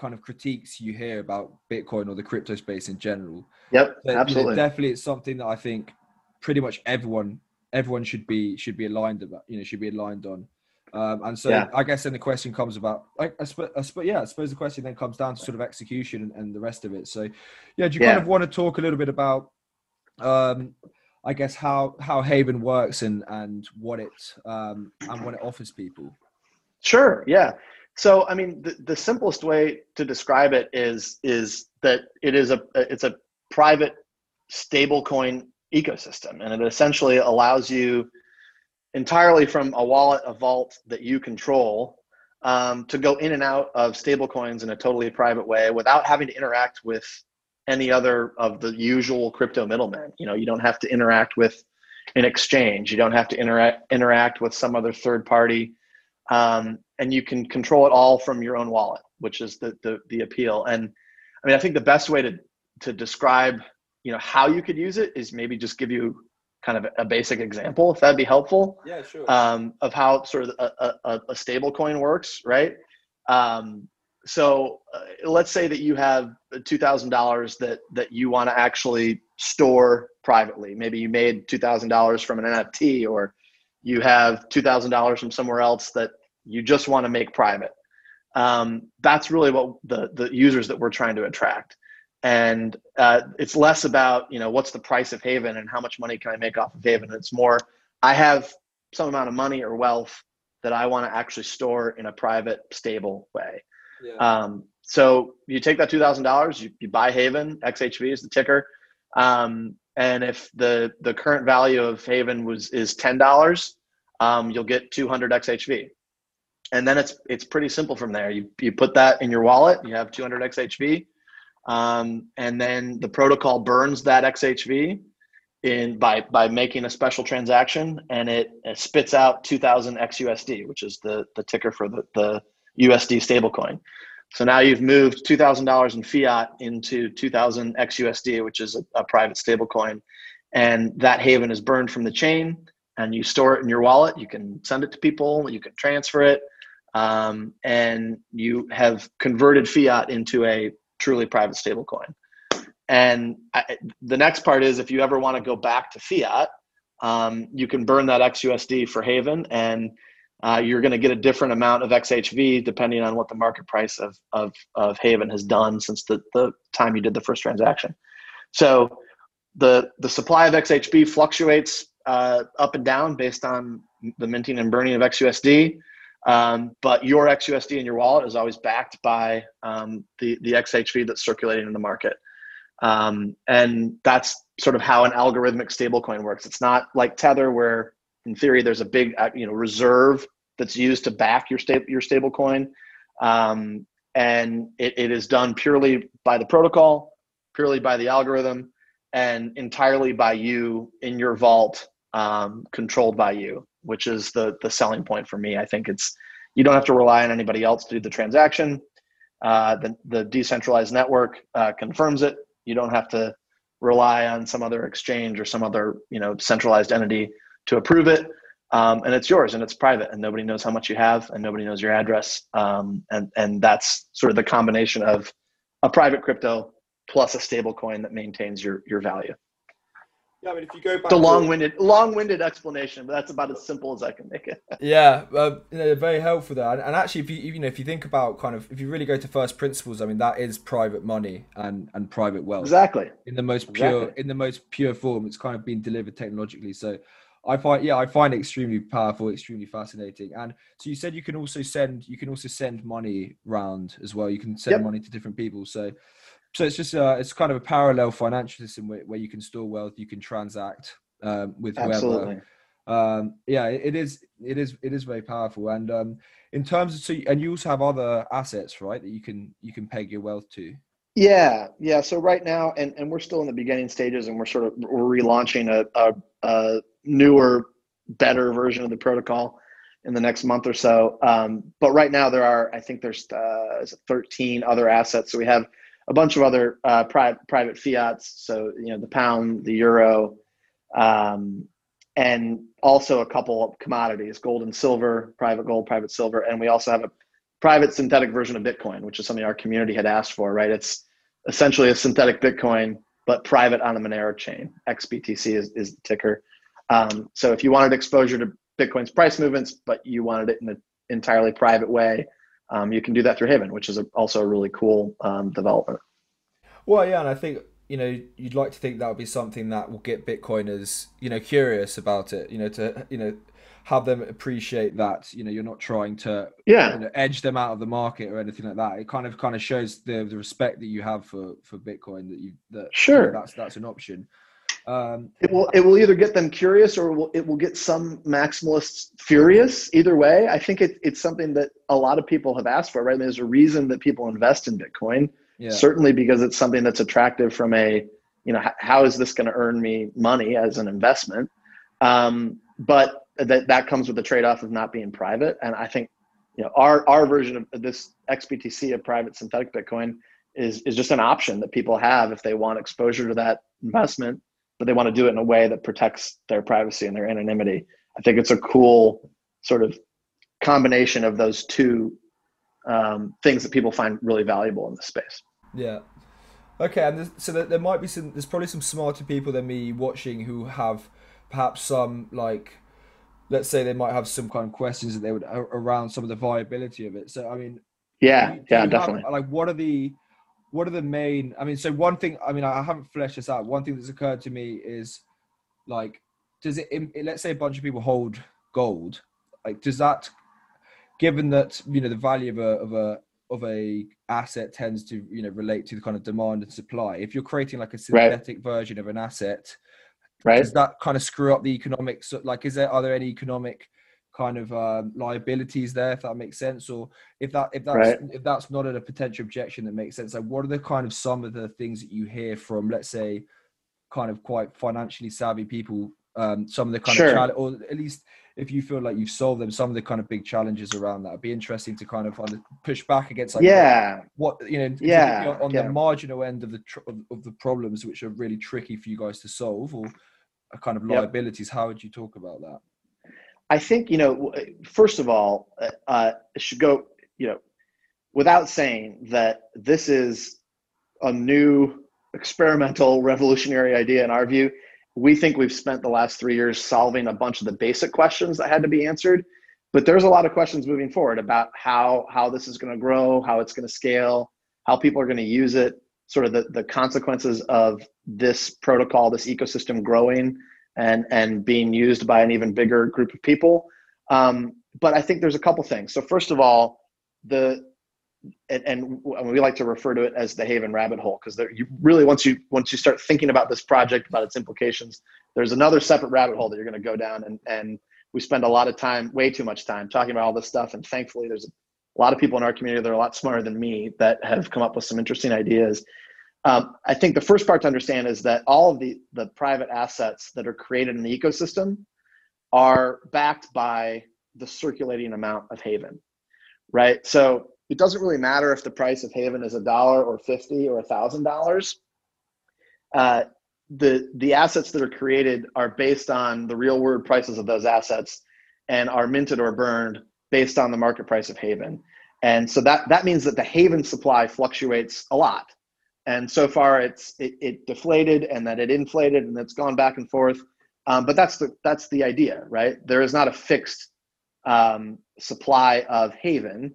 kind of critiques you hear about Bitcoin or the crypto space in general. Yep, but, absolutely. You know, definitely, it's something that I think pretty much everyone everyone should be should be aligned about. You know, should be aligned on. Um, and so yeah. I guess then the question comes about, I, I, suppose, I suppose, yeah, I suppose the question then comes down to sort of execution and, and the rest of it. So, yeah, do you yeah. kind of want to talk a little bit about, um, I guess how how Haven works and and what it um, and what it offers people? Sure. Yeah. So, I mean, the, the simplest way to describe it is is that it is a it's a private stablecoin ecosystem, and it essentially allows you entirely from a wallet, a vault that you control, um, to go in and out of stablecoins in a totally private way without having to interact with any other of the usual crypto middlemen. You know, you don't have to interact with an exchange. You don't have to interact interact with some other third party, um, and you can control it all from your own wallet, which is the, the the appeal. And I mean, I think the best way to to describe you know how you could use it is maybe just give you kind of a basic example, if that'd be helpful. Yeah, sure. Um, of how sort of a, a, a stable coin works, right? Um, so uh, let's say that you have two thousand dollars that that you want to actually store privately. Maybe you made two thousand dollars from an NFT, or you have two thousand dollars from somewhere else that you just want to make private. Um, that's really what the the users that we're trying to attract. And uh, it's less about you know what's the price of haven and how much money can i make off of haven. It's more i have some amount of money or wealth that i want to actually store in a private stable way. Yeah. um, so you take that $2000 you, you buy haven xhv is the ticker. Um, and if the the current value of haven was is $10 um, you'll get 200 xhv and then it's it's pretty simple from there you, you put that in your wallet you have 200 xhv um, and then the protocol burns that XHV in by by making a special transaction, and it, it spits out 2,000 XUSD, which is the the ticker for the the USD stablecoin. So now you've moved $2,000 in fiat into 2,000 XUSD, which is a, a private stablecoin, and that haven is burned from the chain, and you store it in your wallet. You can send it to people. You can transfer it. Um, and you have converted fiat into a truly private stablecoin. And I, the next part is if you ever want to go back to fiat, um, you can burn that XUSD for Haven, and uh, you're going to get a different amount of XHV depending on what the market price of, of, of Haven has done since the, the time you did the first transaction. So the, the supply of XHV fluctuates uh, up and down based on the minting and burning of XUSD. Um, but your XUSD in your wallet is always backed by um, the, the XHV that's circulating in the market. Um, and that's sort of how an algorithmic stablecoin works. It's not like Tether, where in theory there's a big uh, you know reserve that's used to back your stable your stablecoin, um, and it, it is done purely by the protocol, purely by the algorithm, and entirely by you in your vault, um, controlled by you which is the the selling point for me. I think it's you don't have to rely on anybody else to do the transaction. Uh, the the decentralized network uh, confirms it. You don't have to rely on some other exchange or some other you know centralized entity to approve it. Um, and it's yours and it's private and nobody knows how much you have and nobody knows your address. Um, and and that's sort of the combination of a private crypto plus a stable coin that maintains your your value. Yeah, I mean, if you go back, it's a long-winded, long-winded explanation, but that's about as simple as I can make it. yeah, uh, you know, very helpful there. And, and, actually, if you you know, if you think about kind of, if you really go to first principles, I mean, that is private money and and private wealth. Exactly. In the most pure, exactly. in the most pure form, it's kind of been delivered technologically. So, I find, yeah, I find it extremely powerful, extremely fascinating. And so you said you can also send, you can also send money round as well. You can send yep. money to different people. So so it's just uh, it's kind of a parallel financial system where, where you can store wealth, you can transact um, with whoever. Absolutely. Um, yeah, it, it is it is it is very powerful. And um, in terms of so, and you also have other assets, right, that you can you can peg your wealth to. Yeah, yeah. So right now, and, and we're still in the beginning stages, and we're sort of we're relaunching a, a, a newer, better version of the protocol in the next month or so. Um, but right now, there are I think there's uh, 13 other assets. So we have a bunch of other uh, pri- private fiats. So you know the pound, the euro, um, and also a couple of commodities: gold and silver, private gold, private silver, and we also have a private synthetic version of Bitcoin, which is something our community had asked for. Right? It's essentially a synthetic Bitcoin, but private on the Monero chain. XBTC is, is the ticker. Um, so if you wanted exposure to Bitcoin's price movements, but you wanted it in an entirely private way, um, you can do that through Haven, which is a, also a really cool um, development. Well, yeah, and I think you know you'd like to think that would be something that will get Bitcoiners you know curious about it. You know to you know have them appreciate that you know you're not trying to yeah you know, edge them out of the market or anything like that. It kind of kind of shows the the respect that you have for for Bitcoin that you that sure you know, that's that's an option. Um, it will it will either get them curious or it will, it will get some maximalists furious. Either way, I think it, it's something that a lot of people have asked for. Right, there's a reason that people invest in Bitcoin. Yeah. Certainly because it's something that's attractive from a you know how is this going to earn me money as an investment. Um, but that that comes with the trade off of not being private. And I think you know our our version of this XBTC of private synthetic Bitcoin is is just an option that people have if they want exposure to that investment but they want to do it in a way that protects their privacy and their anonymity. I think it's a cool sort of combination of those two um, things that people find really valuable in this space. Yeah. Okay, and so there might be some. There's probably some smarter people than me watching who have perhaps some like, let's say they might have some kind of questions that they would around some of the viability of it. So I mean, yeah, do you, do yeah, definitely. Have, like, what are the what are the main i mean so one thing i mean i haven't fleshed this out. One thing that's occurred to me is like does it let's say a bunch of people hold gold like does that given that you know the value of a of a of a asset tends to you know relate to the kind of demand and supply if you're creating like a synthetic right. version of an asset right. does that kind of screw up the economics? Like is there are there any economic kind of um, liabilities there, if that makes sense, or if that if that's right. if that's not a potential objection that makes sense. Like, what are the kind of some of the things that you hear from, let's say, kind of quite financially savvy people? Um, some of the kind sure. of or at least if you feel like you've solved them, some of the kind of big challenges around that. It'd be interesting to kind of push back against, like, yeah, what, you know, yeah, on yeah. the marginal end of the tr- of the problems which are really tricky for you guys to solve, or kind of liabilities. Yep. How would you talk about that? I think you know. First of all, uh, uh, should go. You know, without saying that this is a new experimental revolutionary idea in our view. We think we've spent the last three years solving a bunch of the basic questions that had to be answered, but there's a lot of questions moving forward about how how this is going to grow, how it's going to scale, how people are going to use it, sort of the, the consequences of this protocol, this ecosystem growing and and being used by an even bigger group of people. Um, but I think there's a couple things. So first of all, the and, and we like to refer to it as the Haven rabbit hole because you really once you once you start thinking about this project about its implications, there's another separate rabbit hole that you're going to go down and and we spend a lot of time, way too much time, talking about all this stuff. And thankfully, there's a lot of people in our community that are a lot smarter than me that have come up with some interesting ideas um, I think the first part to understand is that all of the, the private assets that are created in the ecosystem are backed by the circulating amount of Haven, right? So it doesn't really matter if the price of Haven is a dollar or 50 or a thousand dollars. Uh, the, the assets that are created are based on the real world prices of those assets and are minted or burned based on the market price of Haven. And so that, that means that the Haven supply fluctuates a lot and so far it's it, it deflated and then it inflated and it's gone back and forth. Um, but that's the that's the idea, right? There is not a fixed um, supply of Haven.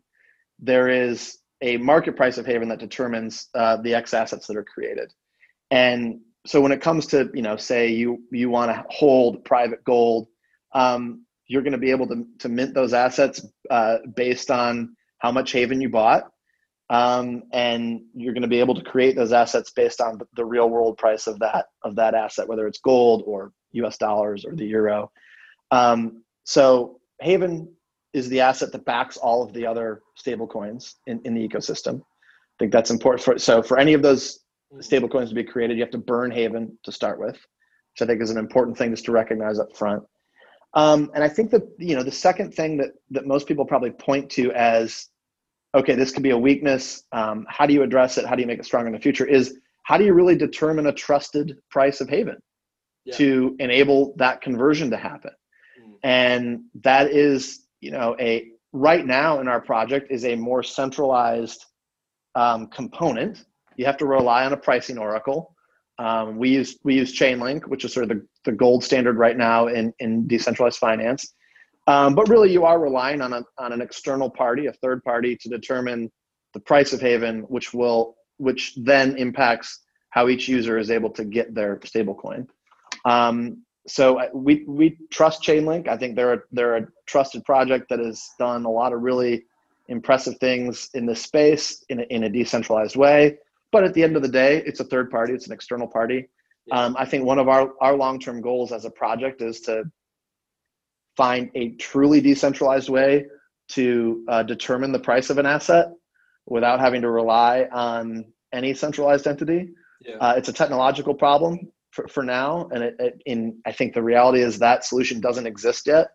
There is a market price of Haven that determines uh, the X assets that are created. And so when it comes to you know say you you want to hold private gold, um, you're going to be able to to mint those assets uh, based on how much Haven you bought. Um, and you're going to be able to create those assets based on the real world price of that of that asset, whether it's gold or U.S. dollars or the euro. Um, so Haven is the asset that backs all of the other stable coins in, in the ecosystem. I think that's important for so for any of those stable coins to be created, you have to burn Haven to start with, which I think is an important thing just to recognize up front. Um, and I think that you know the second thing that that most people probably point to as okay, this could be a weakness. Um, how do you address it? How do you make it stronger in the future? Is how do you really determine a trusted price of Haven yeah. to enable that conversion to happen? Mm. And that is, you know, a right now in our project is a more centralized um, component. You have to rely on a pricing oracle. Um, we use we use Chainlink, which is sort of the, the gold standard right now in, in decentralized finance. Um, but really, you are relying on, a, on an external party, a third party, to determine the price of Haven, which will which then impacts how each user is able to get their stablecoin. Um, so uh, we we trust Chainlink. I think they're a, they're a trusted project that has done a lot of really impressive things in this space in a, in a decentralized way. But at the end of the day, it's a third party. It's an external party. Um, I think one of our our long term goals as a project is to find a truly decentralized way to uh, determine the price of an asset without having to rely on any centralized entity. Yeah. Uh, it's a technological problem for, for now, and it, it, in I think the reality is that solution doesn't exist yet.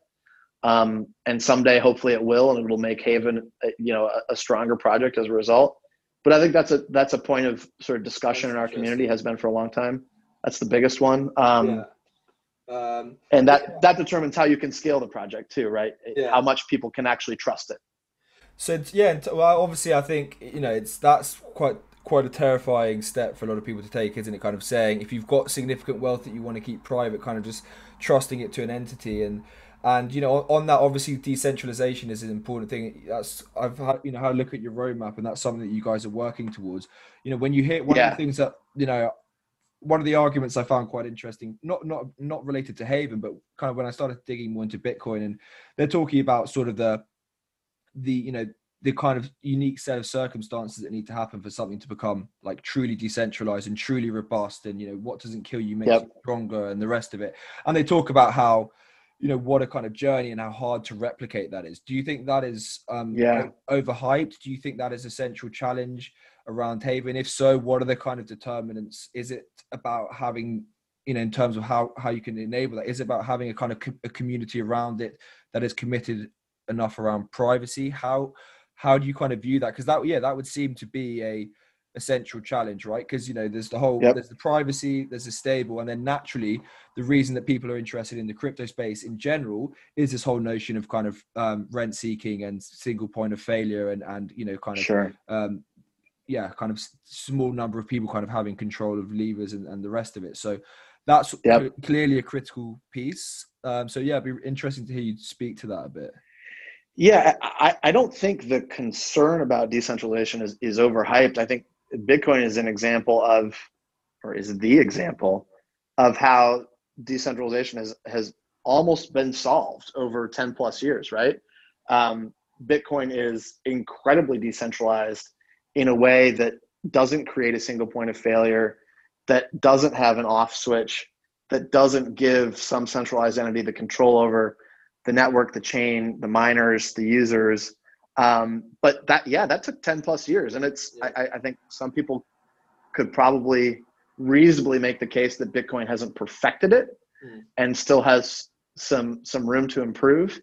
Um, and someday, hopefully, it will, and it will make Haven, uh, you know, a, a, stronger project as a result. But I think that's a that's a point of sort of discussion in our community has been for a long time. That's the biggest one. Um, yeah. Um, and that yeah. that determines how you can scale the project too, right? Yeah. How much people can actually trust it. So yeah, well, obviously, I think you know it's that's quite quite a terrifying step for a lot of people to take, isn't it? Kind of saying if you've got significant wealth that you want to keep private, kind of just trusting it to an entity and and you know on that obviously decentralization is an important thing that's i've had you know had a look at your roadmap and that's something that you guys are working towards you know when you hit one yeah. of the things that you know one of the arguments I found quite interesting, not not not related to Haven, but kind of when I started digging more into Bitcoin, and they're talking about sort of the the you know the kind of unique set of circumstances that need to happen for something to become like truly decentralized and truly robust, and you know what doesn't kill you makes yep. you stronger, and the rest of it. And they talk about how you know what a kind of journey and how hard to replicate that is. Do you think that is um, yeah overhyped? Do you think that is a central challenge? Around Haven? If so, what are the kind of determinants? Is it about having, you know, in terms of how how you can enable that? Is it about having a kind of co- a community around it that is committed enough around privacy? How how do you kind of view that? Because that yeah, that would seem to be a essential challenge, right? Because you know, there's the whole, yep. there's the privacy, there's the stable, and then naturally, the reason that people are interested in the crypto space in general is this whole notion of kind of um, rent seeking and single point of failure, and and you know, kind of sure. um, yeah, kind of small number of people kind of having control of levers and, and the rest of it. So that's yep. clearly a critical piece. Um, so yeah, it'd be interesting to hear you speak to that a bit. Yeah, I, I don't think the concern about decentralization is, is overhyped. I think Bitcoin is an example of, or is the example of how decentralization has, has almost been solved over 10 plus years, right? Um, Bitcoin is incredibly decentralized in a way that doesn't create a single point of failure, that doesn't have an off switch, that doesn't give some centralized entity the control over the network, the chain, the miners, the users. Um, but that, yeah, that took 10 plus years. And it's, yeah. I, I think some people could probably reasonably make the case that Bitcoin hasn't perfected it mm. and still has some, some room to improve.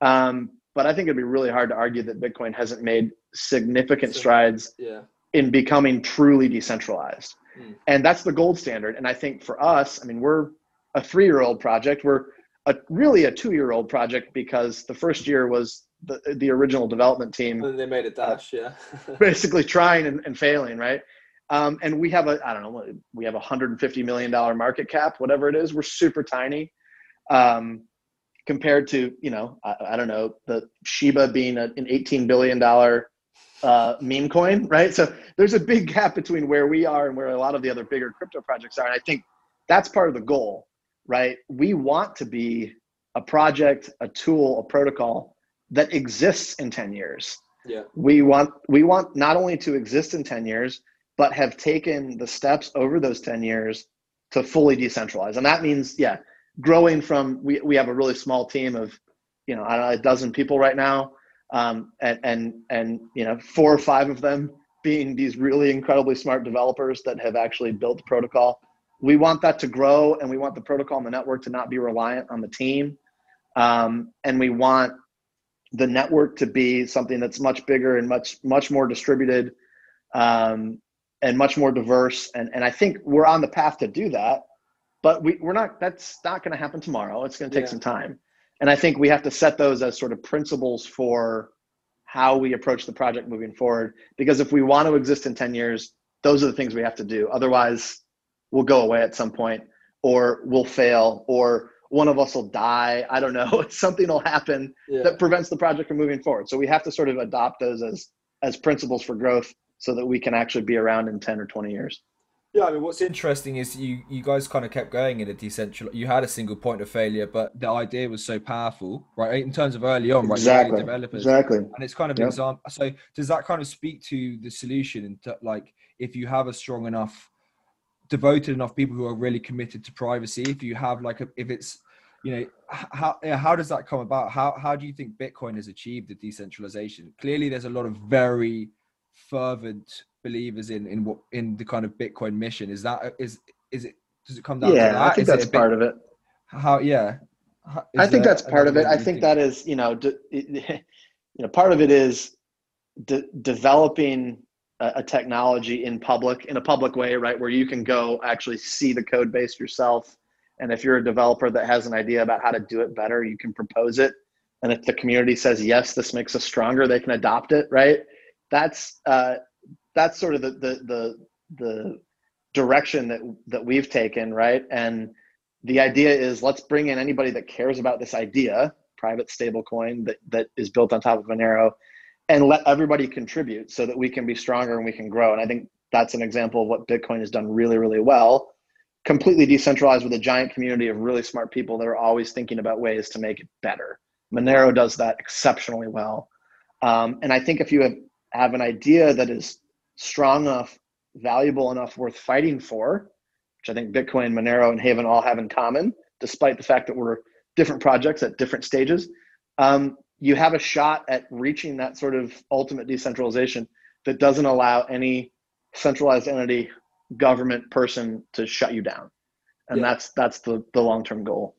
Um, but I think it'd be really hard to argue that Bitcoin hasn't made significant strides yeah. in becoming truly decentralized. Mm. And that's the gold standard. And I think for us, I mean, we're a three year old project. We're a, really a two year old project because the first year was the, the original development team. And they made a dash, uh, yeah. basically trying and, and, failing, right? Um, and we have a, I don't know, we have a $150 million market cap, whatever it is. We're super tiny um, compared to, you know, I, I, don't know, the Shiba being a, an $18 billion uh, meme coin, right? So there's a big gap between where we are and where a lot of the other bigger crypto projects are. And I think that's part of the goal, right? We want to be a project, a tool, a protocol that exists in 10 years. Yeah. We want we want not only to exist in 10 years, but have taken the steps over those 10 years to fully decentralize. And that means, yeah, growing from we, we have a really small team of, you know, know, a dozen people right now. Um, and and and you know, four or five of them being these really incredibly smart developers that have actually built the protocol. We want that to grow and we want the protocol and the network to not be reliant on the team. Um, and we want the network to be something that's much bigger and much much more distributed um, and much more diverse and, and i think we're on the path to do that but we, we're not that's not going to happen tomorrow it's going to take yeah. some time and i think we have to set those as sort of principles for how we approach the project moving forward because if we want to exist in 10 years those are the things we have to do otherwise we'll go away at some point or we'll fail or one of us will die. I don't know. Something will happen yeah. that prevents the project from moving forward. So we have to sort of adopt those as as principles for growth so that we can actually be around in 10 or 20 years. Yeah, I mean, what's interesting is you you guys kind of kept going in a decentral. You had a single point of failure, but the idea was so powerful, right? In terms of early on, right? Exactly. Developers, exactly. And it's kind of yep. example. So does that kind of speak to the solution? And like, if you have a strong enough devoted enough people who are really committed to privacy if you have like a, if it's you know how how does that come about how how do you think bitcoin has achieved the decentralization clearly there's a lot of very fervent believers in in what in the kind of bitcoin mission? Is that is is it does it come down yeah to that? i think is that's bit, part of it. How yeah. I think that's part of it. i think, think that is you know you know part of it is de- developing a, technology in public in a public way right where you can go actually see the code base yourself. And if you're a developer that has an idea about how to do it better you can propose it. And if the community says yes this makes us stronger they can adopt it right that's uh, that's sort of the, the the the direction that that we've taken right and the idea is let's bring in anybody that cares about this idea private stablecoin that that is built on top of monero and let everybody contribute so that we can be stronger and we can grow. And I think that's an example of what Bitcoin has done really, really well. Completely decentralized with a giant community of really smart people that are always thinking about ways to make it better. Monero does that exceptionally well. Um, and I think if you have, have an idea that is strong enough, valuable enough, worth fighting for, which I think Bitcoin, Monero, and Haven all have in common, despite the fact that we're different projects at different stages, um, you have a shot at reaching that sort of ultimate decentralization that doesn't allow any centralized entity government person to shut you down and yeah. that's that's the the long-term goal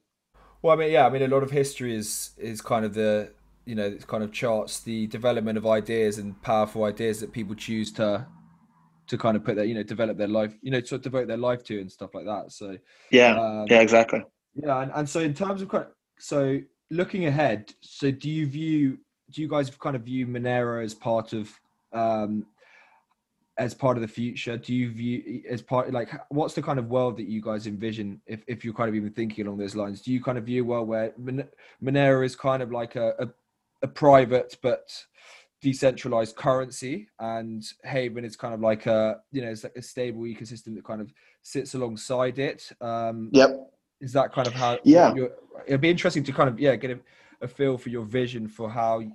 well i mean yeah i mean a lot of history is is kind of the you know it kind of charts the development of ideas and powerful ideas that people choose to to kind of put their you know develop their life you know to devote their life to and stuff like that so yeah um, yeah exactly yeah and, and so in terms of so looking ahead, so do you view do you guys kind of view Monero as part of um, as part of the future? Do you view as part like what's the kind of world that you guys envision if, if you're kind of even thinking along those lines? Do you kind of view a world where Monero is kind of like a, a, a private but decentralized currency and Haven is kind of like a you know it's like a stable ecosystem that kind of sits alongside it. Um, yep. Is that kind of how? Yeah. It'd be interesting to kind of yeah get a, a feel for your vision for how you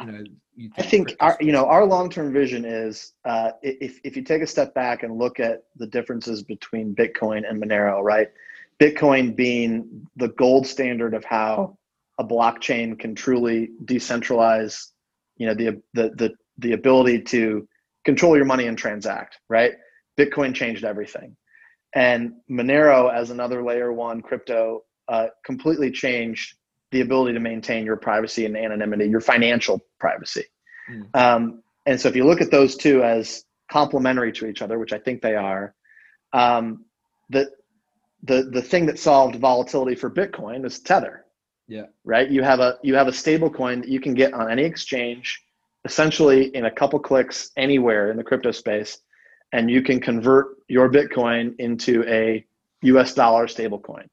know. You I think our you know our long term vision is uh, if if you take a step back and look at the differences between Bitcoin and Monero, right? Bitcoin being the gold standard of how a blockchain can truly decentralize, you know, the the the the ability to control your money and transact, right? Bitcoin changed everything. And Monero, as another layer one crypto, uh, completely changed the ability to maintain your privacy and anonymity, your financial privacy. Mm. Um, and so, if you look at those two as complementary to each other, which I think they are, um, the the the thing that solved volatility for Bitcoin is Tether. Yeah. Right. You have a you have a stable coin that you can get on any exchange, essentially in a couple clicks anywhere in the crypto space and you can convert your Bitcoin into a US dollar stablecoin.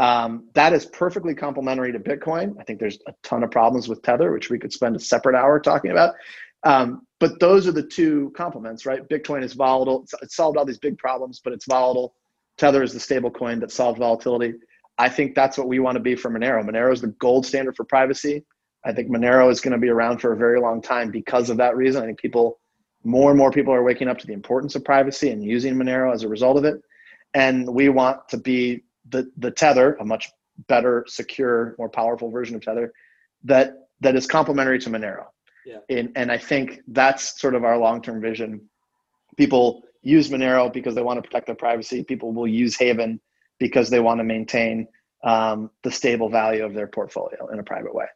Um, that is perfectly complementary to Bitcoin. I think there's a ton of problems with Tether, which we could spend a separate hour talking about. Um, but those are the two complements, right? Bitcoin is volatile. It's, it's, solved all these big problems, but it's volatile. Tether is the stable coin that solved volatility. I think that's what we want to be for Monero. Monero is the gold standard for privacy. I think Monero is going to be around for a very long time because of that reason. I think people, more and more people are waking up to the importance of privacy and using Monero as a result of it. And we want to be the, the Tether, a much better, secure, more powerful version of Tether that, that is complementary to Monero. Yeah. And, and I think that's sort of our long-term vision. People use Monero because they want to protect their privacy. People will use Haven because they want to maintain um, the stable value of their portfolio in a private way.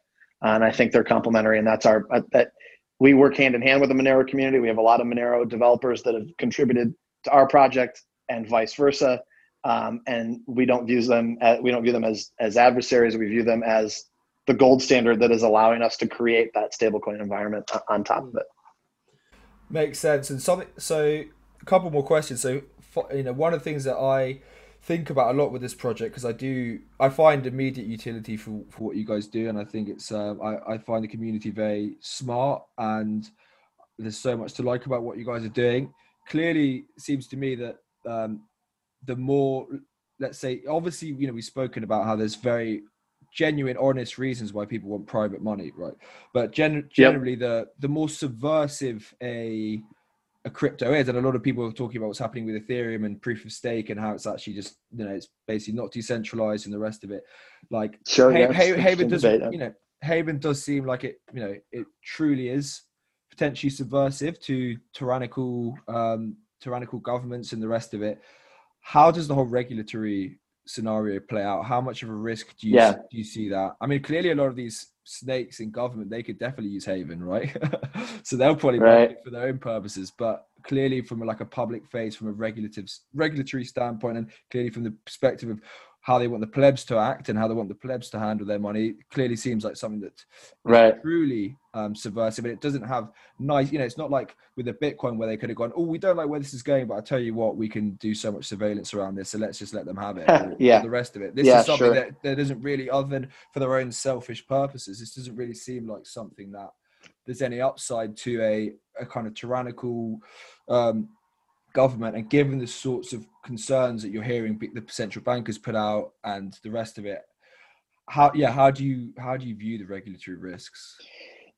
Uh, and I think they're complementary, and that's our uh, that we work hand in hand with the Monero community. We have a lot of Monero developers that have contributed to our project, and vice versa. Um, and we don't view them as, we don't view them as as adversaries. We view them as the gold standard that is allowing us to create that stablecoin environment on top of it. Makes sense. And. So, a couple more questions. So, you know, one of the things that I think about a lot with this project because I do I find immediate utility for, for what you guys do, and I think it's um, I I find the community very smart and there's so much to like about what you guys are doing. Clearly, seems to me that um, the more let's say obviously you know we've spoken about how there's very genuine honest reasons why people want private money right but gen- generally yep. the the more subversive a a crypto is, and a lot of people are talking about what's happening with Ethereum and proof of stake and how it's actually just you know it's basically not decentralized and the rest of it. Like sure, ha- yeah, ha- Haven does, you know, Haven does seem like it, you know, it truly is potentially subversive to tyrannical um, tyrannical governments and the rest of it. How does the whole regulatory scenario play out? How much of a risk do you yeah. do you see that? I mean, clearly a lot of these snakes in government, they could definitely use Haven, right? so they'll probably right. it for their own purposes. But clearly, from like a public face, from a regulative regulatory standpoint, and clearly from the perspective of how they want the plebs to act and how they want the plebs to handle their money clearly seems like something that right. truly um, subversive and it doesn't have nice you know it's not like with the bitcoin where they could have gone oh we don't like where this is going but i tell you what we can do so much surveillance around this so let's just let them have it or, yeah or the rest of it this yeah, is something sure. that, that doesn't really other than for their own selfish purposes this doesn't really seem like something that there's any upside to a, a kind of tyrannical um, government and given the sorts of concerns that you're hearing the central bankers put out and the rest of it how yeah how do you how do you view the regulatory risks?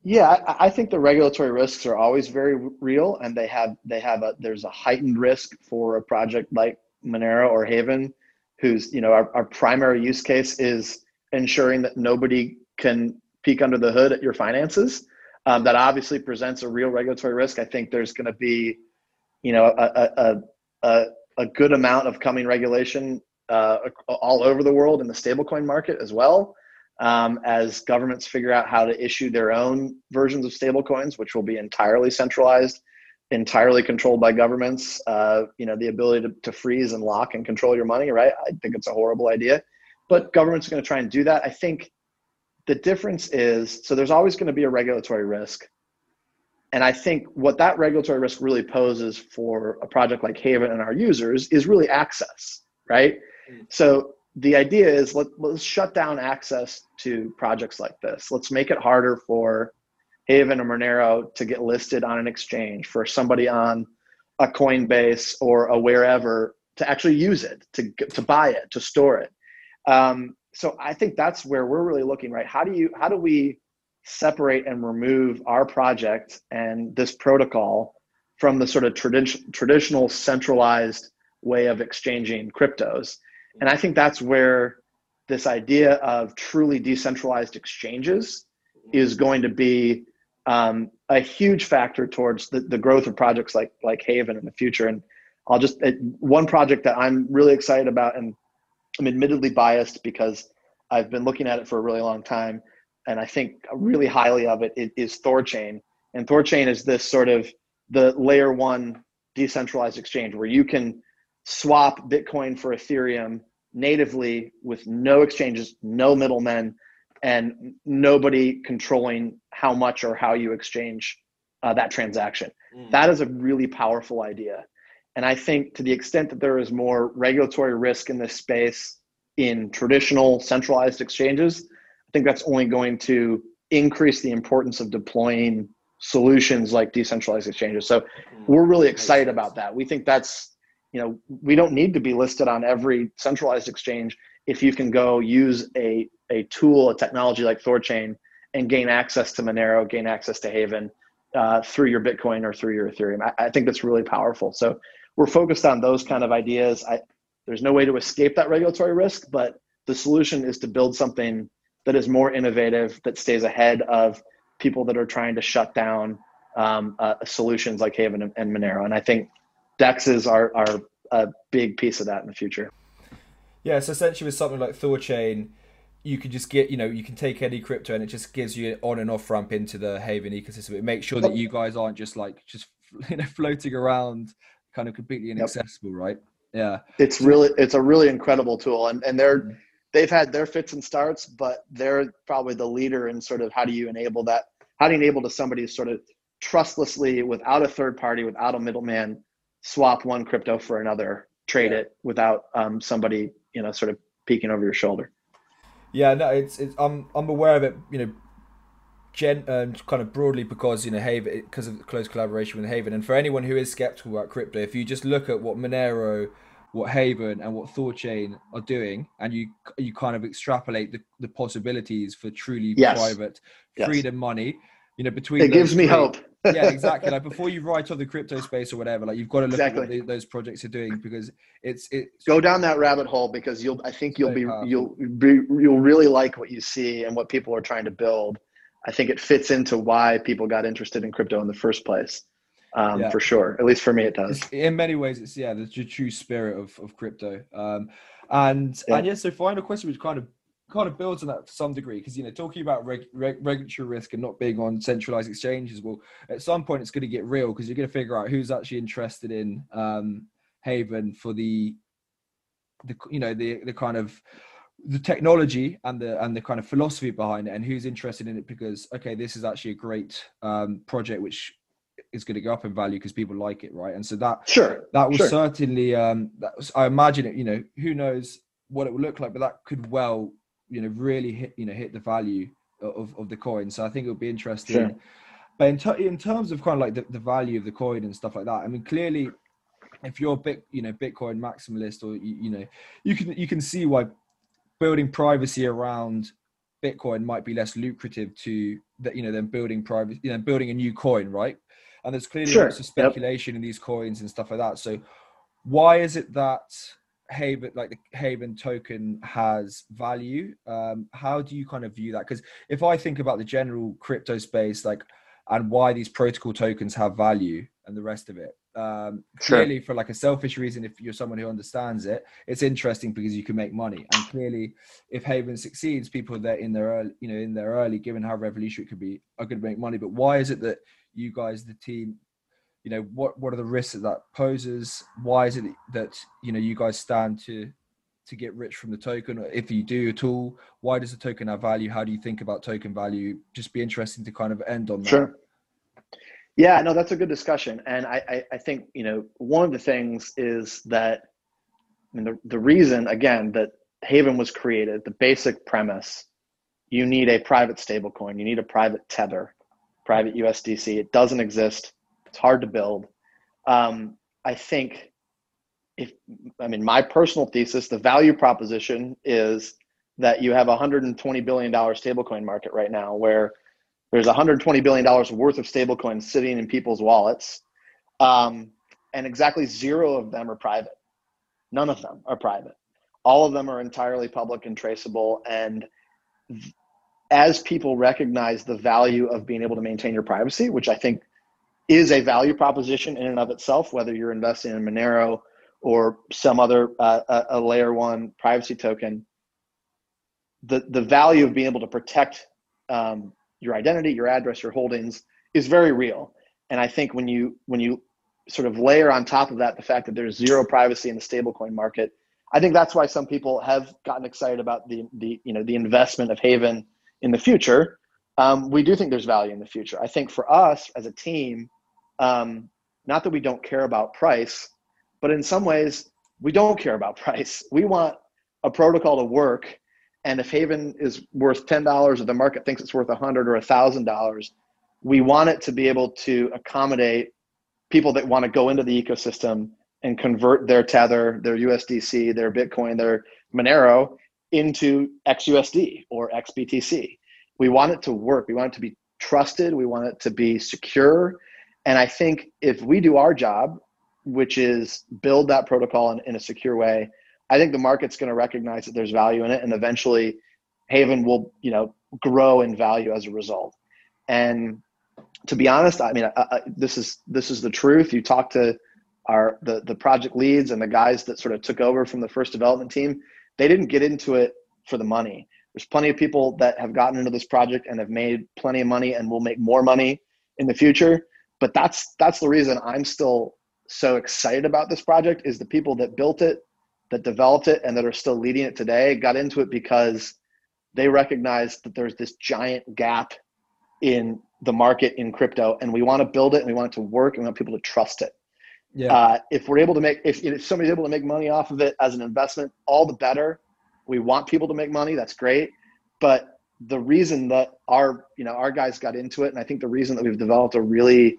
Yeah I, think the regulatory risks are always very real and they have they have a there's a heightened risk for a project like monero or haven whose you know our, our primary use case is ensuring that nobody can peek under the hood at your finances. Um, that obviously presents a real regulatory risk. I think there's going to be you know, a, a, a, a good amount of coming regulation uh, all over the world in the stablecoin market as well. Um, as governments figure out how to issue their own versions of stablecoins, which will be entirely centralized, entirely controlled by governments. Uh, you know, the ability to, to freeze and lock and control your money, right? I think it's a horrible idea, but governments are going to try and do that. I think the difference is so there's always going to be a regulatory risk. And I think what that regulatory risk really poses for a project like Haven and our users is really access, right? Mm. So the idea is let, let's shut down access to projects like this. Let's make it harder for Haven or Monero to get listed on an exchange, for somebody on a Coinbase or a wherever to actually use it, to, to buy it, to store it. Um, so I think that's where we're really looking, right? How do you, how do we separate and remove our project and this protocol from the sort of tradi- traditional centralized way of exchanging cryptos. And I think that's where this idea of truly decentralized exchanges is going to be um, a huge factor towards the, the growth of projects like like Haven in the future. And I'll just one project that I'm really excited about, and I'm admittedly biased because I've been looking at it for a really long time, and I think really highly of it is Thorchain. And Thorchain is this sort of the layer one decentralized exchange where you can swap Bitcoin for Ethereum natively with no exchanges, no middlemen, and nobody controlling how much or how you exchange uh, that transaction. Mm. That is a really powerful idea. And I think to the extent that there is more regulatory risk in this space in traditional centralized exchanges, think that's only going to increase the importance of deploying solutions like decentralized exchanges. So we're really excited about that. We think that's, you know, we don't need to be listed on every centralized exchange if you can go use a, a tool, a technology like Thorchain and gain access to Monero, gain access to Haven uh, through your Bitcoin or through your Ethereum. I, I, think that's really powerful. So we're focused on those kind of ideas. I, there's no way to escape that regulatory risk, but the solution is to build something that is more innovative, that stays ahead of people that are trying to shut down um, uh, solutions like Haven and, and, Monero. And I think dexes are, are a big piece of that in the future. Yeah, so essentially with something like Thorchain, you can just get, you know, you can take any crypto and it just gives you an on and off ramp into the Haven ecosystem. It makes sure that you guys aren't just like just you know floating around, kind of completely inaccessible, yep. right? Yeah, it's really it's a really incredible tool, and and they're mm-hmm. They've had their fits and starts, but they're probably the leader in sort of how do you enable that? How do you enable to somebody to sort of trustlessly, without a third party, without a middleman, swap one crypto for another, trade yeah. it without um, somebody you know sort of peeking over your shoulder. Yeah, no, it's it's I'm I'm aware of it. You know, gen um, kind of broadly because you know Haven because of close collaboration with Haven, and for anyone who is skeptical about crypto, if you just look at what Monero, what Haven, and what Thorchain are doing, and you you kind of extrapolate the, the possibilities for truly yes. private freedom yes. money, you know, between it gives me hope yeah, exactly. Like before you write on the crypto space or whatever, like you've got to look exactly. at what the, those projects are doing because it's it. Go down that rabbit hole because you'll. I think you'll so be powerful. you'll be you'll really like what you see and what people are trying to build. I think it fits into why people got interested in crypto in the first place. Um, yeah. For sure, at least for me, it does. It's, in many ways, it's yeah, the true spirit of, of crypto. Um, and yeah. and yeah, so final question, which kind of kind of builds on that to some degree because you know talking about reg, reg, regulatory risk and not being on centralized exchanges well at some point it's going to get real because you're going to figure out who's actually interested in um, haven for the the you know the the kind of the technology and the and the kind of philosophy behind it and who's interested in it because okay this is actually a great um, project which is going to go up in value because people like it right and so that sure that was sure. certainly um that was i imagine it you know who knows what it would look like but that could well you know really hit you know hit the value of, of the coin. So I think it'll be interesting. Sure. But in, t- in terms of kind of like the, the value of the coin and stuff like that, I mean clearly if you're a bit you know Bitcoin maximalist or you, you know you can you can see why building privacy around Bitcoin might be less lucrative to that you know than building private you know building a new coin, right? And there's clearly sure. lots of speculation yep. in these coins and stuff like that. So why is it that Haven, like the Haven token has value. Um, how do you kind of view that? Because if I think about the general crypto space, like, and why these protocol tokens have value and the rest of it, um, sure. clearly for like a selfish reason, if you're someone who understands it, it's interesting because you can make money. And clearly, if Haven succeeds, people that in their early, you know, in their early, given how revolutionary it could be, are going to make money. But why is it that you guys, the team, you know what what are the risks that that poses? Why is it that you know you guys stand to to get rich from the token if you do at all? Why does the token have value? How do you think about token value? Just be interesting to kind of end on that. Sure. Yeah no that's a good discussion. And i i, I think you know one of the things is that I mean, the, the reason again that haven was created the basic premise you need a private stablecoin. You need a private tether private usdc it doesn't exist it's hard to build. Um, I think if I mean my personal thesis, the value proposition is that you have a 120 billion dollar stablecoin market right now, where there's 120 billion dollars worth of stablecoins sitting in people's wallets, um, and exactly zero of them are private. None of them are private. All of them are entirely public and traceable. And as people recognize the value of being able to maintain your privacy, which I think is a value proposition in and of itself, whether you're investing in Monero or some other uh, a layer one privacy token. The the value of being able to protect um, your identity, your address, your holdings is very real. And I think when you when you sort of layer on top of that the fact that there's zero privacy in the stablecoin market, I think that's why some people have gotten excited about the the you know the investment of Haven in the future um, we do think there's value in the future. I think for us as a team, um, not that we don't care about price, but in some ways, we don't care about price. We want a protocol to work. And if Haven is worth $10 or the market thinks it's worth 100 or $1,000, we want it to be able to accommodate people that want to go into the ecosystem and convert their Tether, their USDC, their Bitcoin, their Monero into XUSD or XBTC. We want it to work. We want it to be trusted. We want it to be secure. And I think if we do our job, which is build that protocol in, in a secure way, I think the market's going to recognize that there's value in it, and eventually, Haven will, you know, grow in value as a result. And to be honest, I mean, I, I, this is this is the truth. You talk to our the the project leads and the guys that sort of took over from the first development team. They didn't get into it for the money. There's plenty of people that have gotten into this project and have made plenty of money and will make more money in the future. But that's that's the reason I'm still so excited about this project is the people that built it, that developed it, and that are still leading it today got into it because they recognized that there's this giant gap in the market in crypto, and we want to build it and we want it to work and we want people to trust it. Yeah. Uh, if we're able to make, if, if somebody's able to make money off of it as an investment, all the better. We want people to make money. That's great. But the reason that our, you know, our guys got into it, and I think the reason that we've developed a really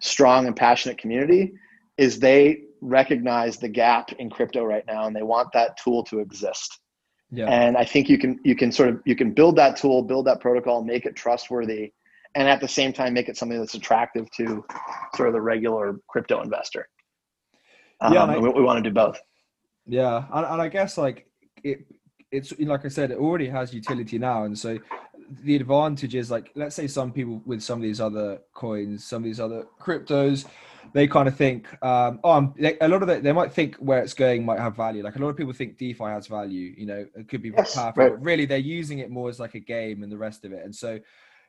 strong and passionate community is they recognize the gap in crypto right now and they want that tool to exist. Yeah. And I think you can you can sort of you can build that tool, build that protocol, make it trustworthy, and at the same time make it something that's attractive to sort of the regular crypto investor. Um, yeah, I, we, we, want to do both. Yeah, and, and I guess like it, it's like I said, it already has utility now, and so the advantage is like let's say some people with some of these other coins, some of these other cryptos, they kind of think, um, oh, I'm, they, a lot of it, they might think where it's going might have value. Like a lot of people think DeFi has value. You know, it could be yes, powerful. Right. really, they're using it more as like a game and the rest of it. And so,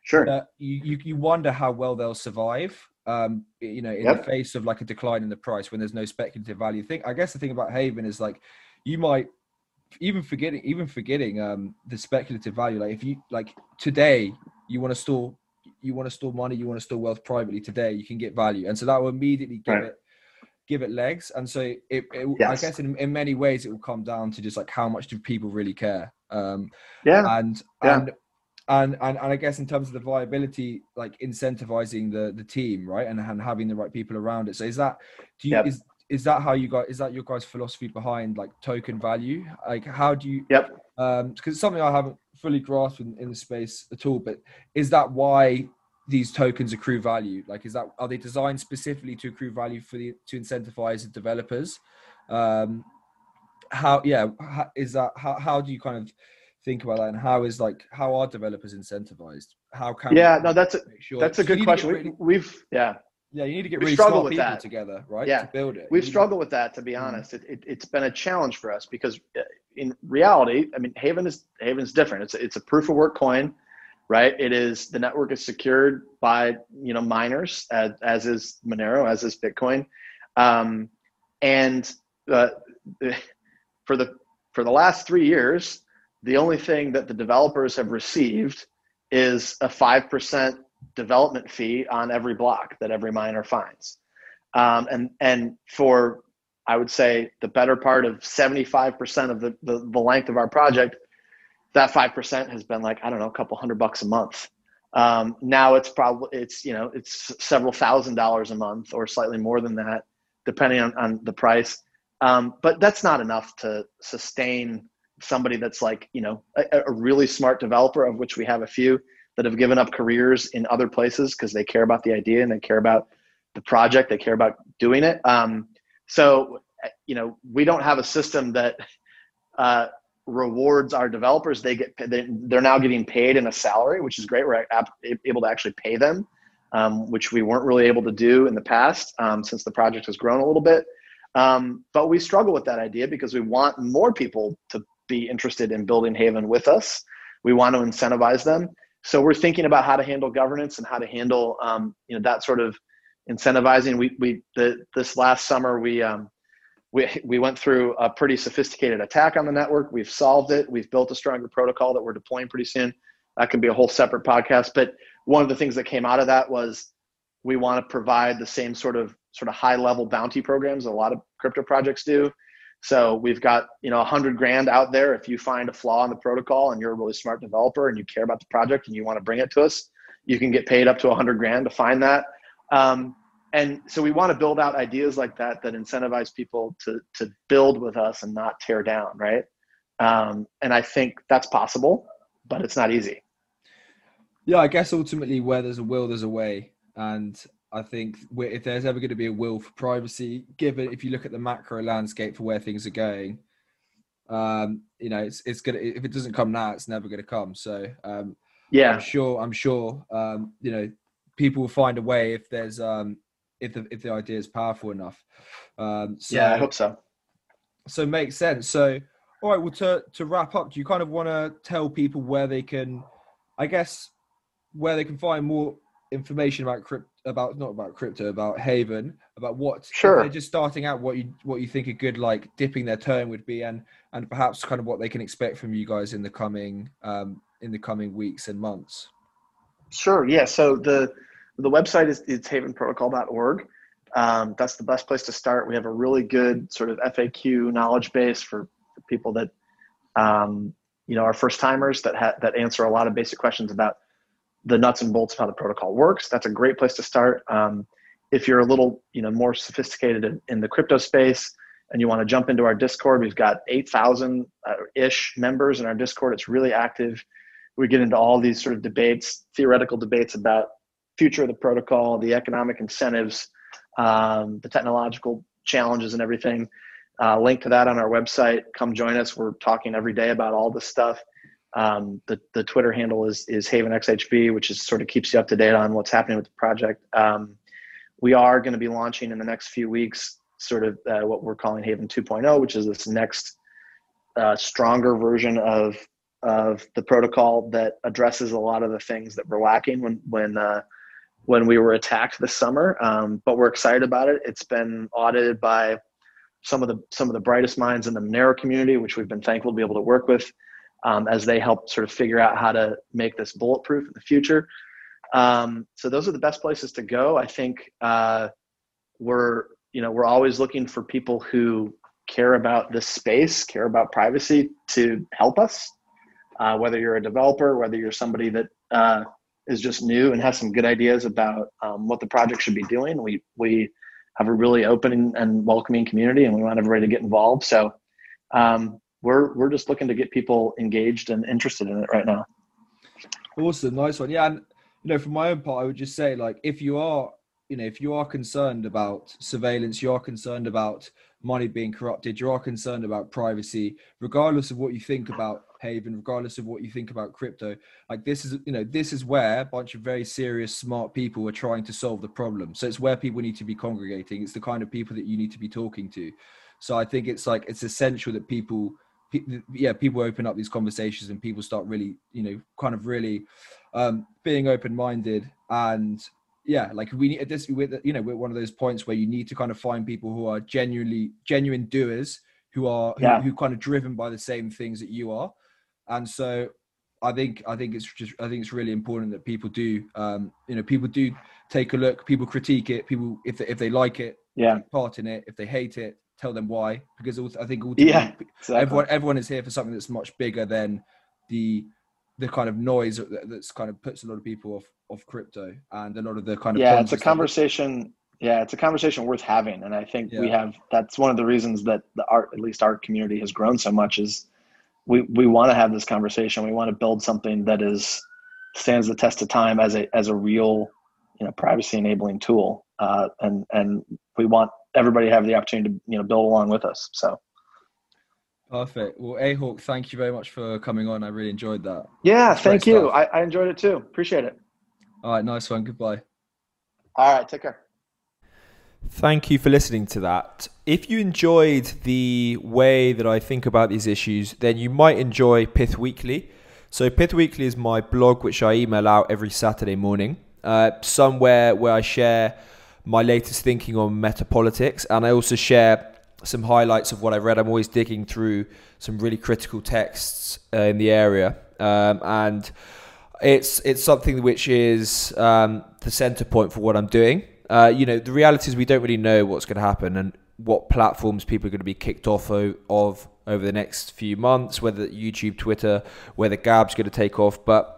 sure, uh, you, you you wonder how well they'll survive. Um, you know, in yep. the face of like a decline in the price when there's no speculative value. Think I guess the thing about Haven is like you might even forgetting even forgetting um the speculative value like if you like today you want to store you want to store money you want to store wealth privately today you can get value and so that will immediately give right. it give it legs and so it, it yes. i guess in, in many ways it will come down to just like how much do people really care um yeah and yeah. and and, and and I guess in terms of the viability, like incentivizing the the team, right, and, and having the right people around it. So is that do you yep. is is that how you guys is that your guys philosophy behind like token value? Like how do you yep. um because it's something i haven't fully grasped in, in the space at all but is that why these tokens accrue value? Like is that are they designed specifically to accrue value for the to incentivize the developers? Um how yeah how, is that how, how do you kind of think about that and how is like how are developers incentivized how can yeah no that's a sure? that's a good question really, we've yeah yeah, you need to get really smart people that. together, right? Yeah, to build it. We've struggled with that, to be mm-hmm. honest. Mm-hmm. It, it, has been a challenge for us because, uh, in reality, I mean, Haven is Haven's different. It's a, it's a proof of work coin, right? It is the network is secured by you know miners, as, as is Monero, as is Bitcoin, um, and uh, for the for the last three years, the only thing that the developers have received is a five percent development fee on every block that every miner finds. Um, and, and for, I would say, the better part of 75% of the, the, the length of our project, that 5% has been like, I don't know, a couple hundred bucks a month. Um, now it's probably, it's, you know, it's several thousand dollars a month or slightly more than that, depending on, on the price. Um, but that's not enough to sustain somebody that's like, you know, a, a really smart developer, of which we have a few, that have given up careers in other places because they care about the idea and they care about the project, they care about doing it. Um, so, you know, we don't have a system that uh, rewards our developers. They get they're now getting paid in a salary, which is great. We're able to actually pay them, um, which we weren't really able to do in the past um, since the project has grown a little bit. Um, but we struggle with that idea because we want more people to be interested in building Haven with us. We want to incentivize them. So we're thinking about how to handle governance and how to handle um, you know that sort of incentivizing. We we the, this last summer we um, we we went through a pretty sophisticated attack on the network. We've solved it. We've built a stronger protocol that we're deploying pretty soon. That can be a whole separate podcast. But one of the things that came out of that was we want to provide the same sort of sort of high level bounty programs a lot of crypto projects do. So we've got you know a hundred grand out there. If you find a flaw in the protocol and you're a really smart developer and you care about the project and you want to bring it to us, you can get paid up to a hundred grand to find that. Um, and so we want to build out ideas like that that incentivize people to to build with us and not tear down, right? Um, and I think that's possible, but it's not easy. Yeah, I guess ultimately, where there's a will, there's a way, and I think if there's ever going to be a will for privacy, given if you look at the macro landscape for where things are going, um, you know, it's it's gonna if it doesn't come now, it's never going to come. So um, yeah, I'm sure I'm sure um, you know people will find a way if there's um, if the if the idea is powerful enough. Um, so, yeah, I hope so. So makes sense. So all right, well to to wrap up, do you kind of want to tell people where they can, I guess, where they can find more information about crypto about not about crypto about haven about what sure. they're just starting out what you what you think a good like dipping their toe would be and and perhaps kind of what they can expect from you guys in the coming um in the coming weeks and months. Sure yeah. So the the website is, is havenprotocol.org um, that's the best place to start. We have a really good sort of faq knowledge base for, for people that um, you know are first timers that ha- that answer a lot of basic questions about the nuts and bolts of how the protocol works. That's a great place to start. Um, if you're a little, you know, more sophisticated in, in the crypto space and you want to jump into our Discord, we've got 8,000 uh, ish members in our Discord. It's really active. We get into all these sort of debates, theoretical debates about future of the protocol, the economic incentives, um, the technological challenges, and everything. Uh, link to that on our website. Come join us. We're talking every day about all this stuff. Um, the, the Twitter handle is, is HavenXHV, which is sort of keeps you up to date on what's happening with the project. Um, we are going to be launching in the next few weeks, sort of uh, what we're calling Haven 2.0, which is this next uh, stronger version of of the protocol that addresses a lot of the things that were lacking when when uh, when we were attacked this summer. Um, but we're excited about it. It's been audited by some of the some of the brightest minds in the Monero community, which we've been thankful to be able to work with um, as they help sort of figure out how to make this bulletproof in the future. Um, so those are the best places to go. I think uh, we're you know we're always looking for people who care about this space, care about privacy to help us. Uh, whether you're a developer, whether you're somebody that uh, is just new and has some good ideas about um, what the project should be doing, we we have a really open and welcoming community, and we want everybody to get involved. So um, we're we're just looking to get people engaged and interested in it right now. Awesome, nice one. Yeah, and you know, for my own part, I would just say, like, if you are, you know, if you are concerned about surveillance, you are concerned about money being corrupted, you are concerned about privacy, regardless of what you think about Haven, regardless of what you think about crypto, like this is, you know, this is where a bunch of very serious, smart people are trying to solve the problem. So it's where people need to be congregating. It's the kind of people that you need to be talking to. So I think it's like it's essential that people yeah people open up these conversations and people start really you know kind of really um being open-minded and yeah like we need this with you know we're one of those points where you need to kind of find people who are genuinely genuine doers who are yeah. who, who kind of driven by the same things that you are and so i think i think it's just i think it's really important that people do um you know people do take a look people critique it people if they, if they like it yeah part in it if they hate it tell them why because I think yeah, exactly. everyone everyone is here for something that's much bigger than the the kind of noise that's kind of puts a lot of people off off crypto and a lot of the kind of yeah it's a conversation yeah it's a conversation worth having and i think yeah. we have that's one of the reasons that the art at least our community has grown so much is we we want to have this conversation we want to build something that is stands the test of time as a as a real you know privacy enabling tool uh, and and we want everybody have the opportunity to you know build along with us. So. Perfect. Well, A Hawk, thank you very much for coming on. I really enjoyed that. Yeah, thank you. I, I enjoyed it too. Appreciate it. All right, nice one. Goodbye. All right, take care. Thank you for listening to that. If you enjoyed the way that I think about these issues, then you might enjoy Pith Weekly. So, Pith Weekly is my blog, which I email out every Saturday morning, uh, somewhere where I share my latest thinking on metapolitics, and I also share some highlights of what I've read. I'm always digging through some really critical texts uh, in the area, um, and it's it's something which is um, the center point for what I'm doing. Uh, you know, the reality is we don't really know what's going to happen and what platforms people are going to be kicked off of, of over the next few months, whether YouTube, Twitter, whether Gab's going to take off, but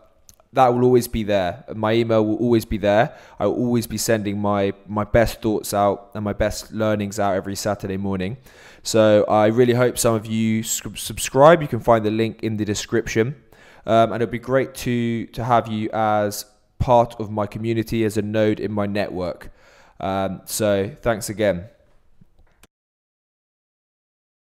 that will always be there. My email will always be there. I will always be sending my my best thoughts out and my best learnings out every Saturday morning. So I really hope some of you subscribe. You can find the link in the description, um, and it'd be great to to have you as part of my community as a node in my network. Um, so thanks again.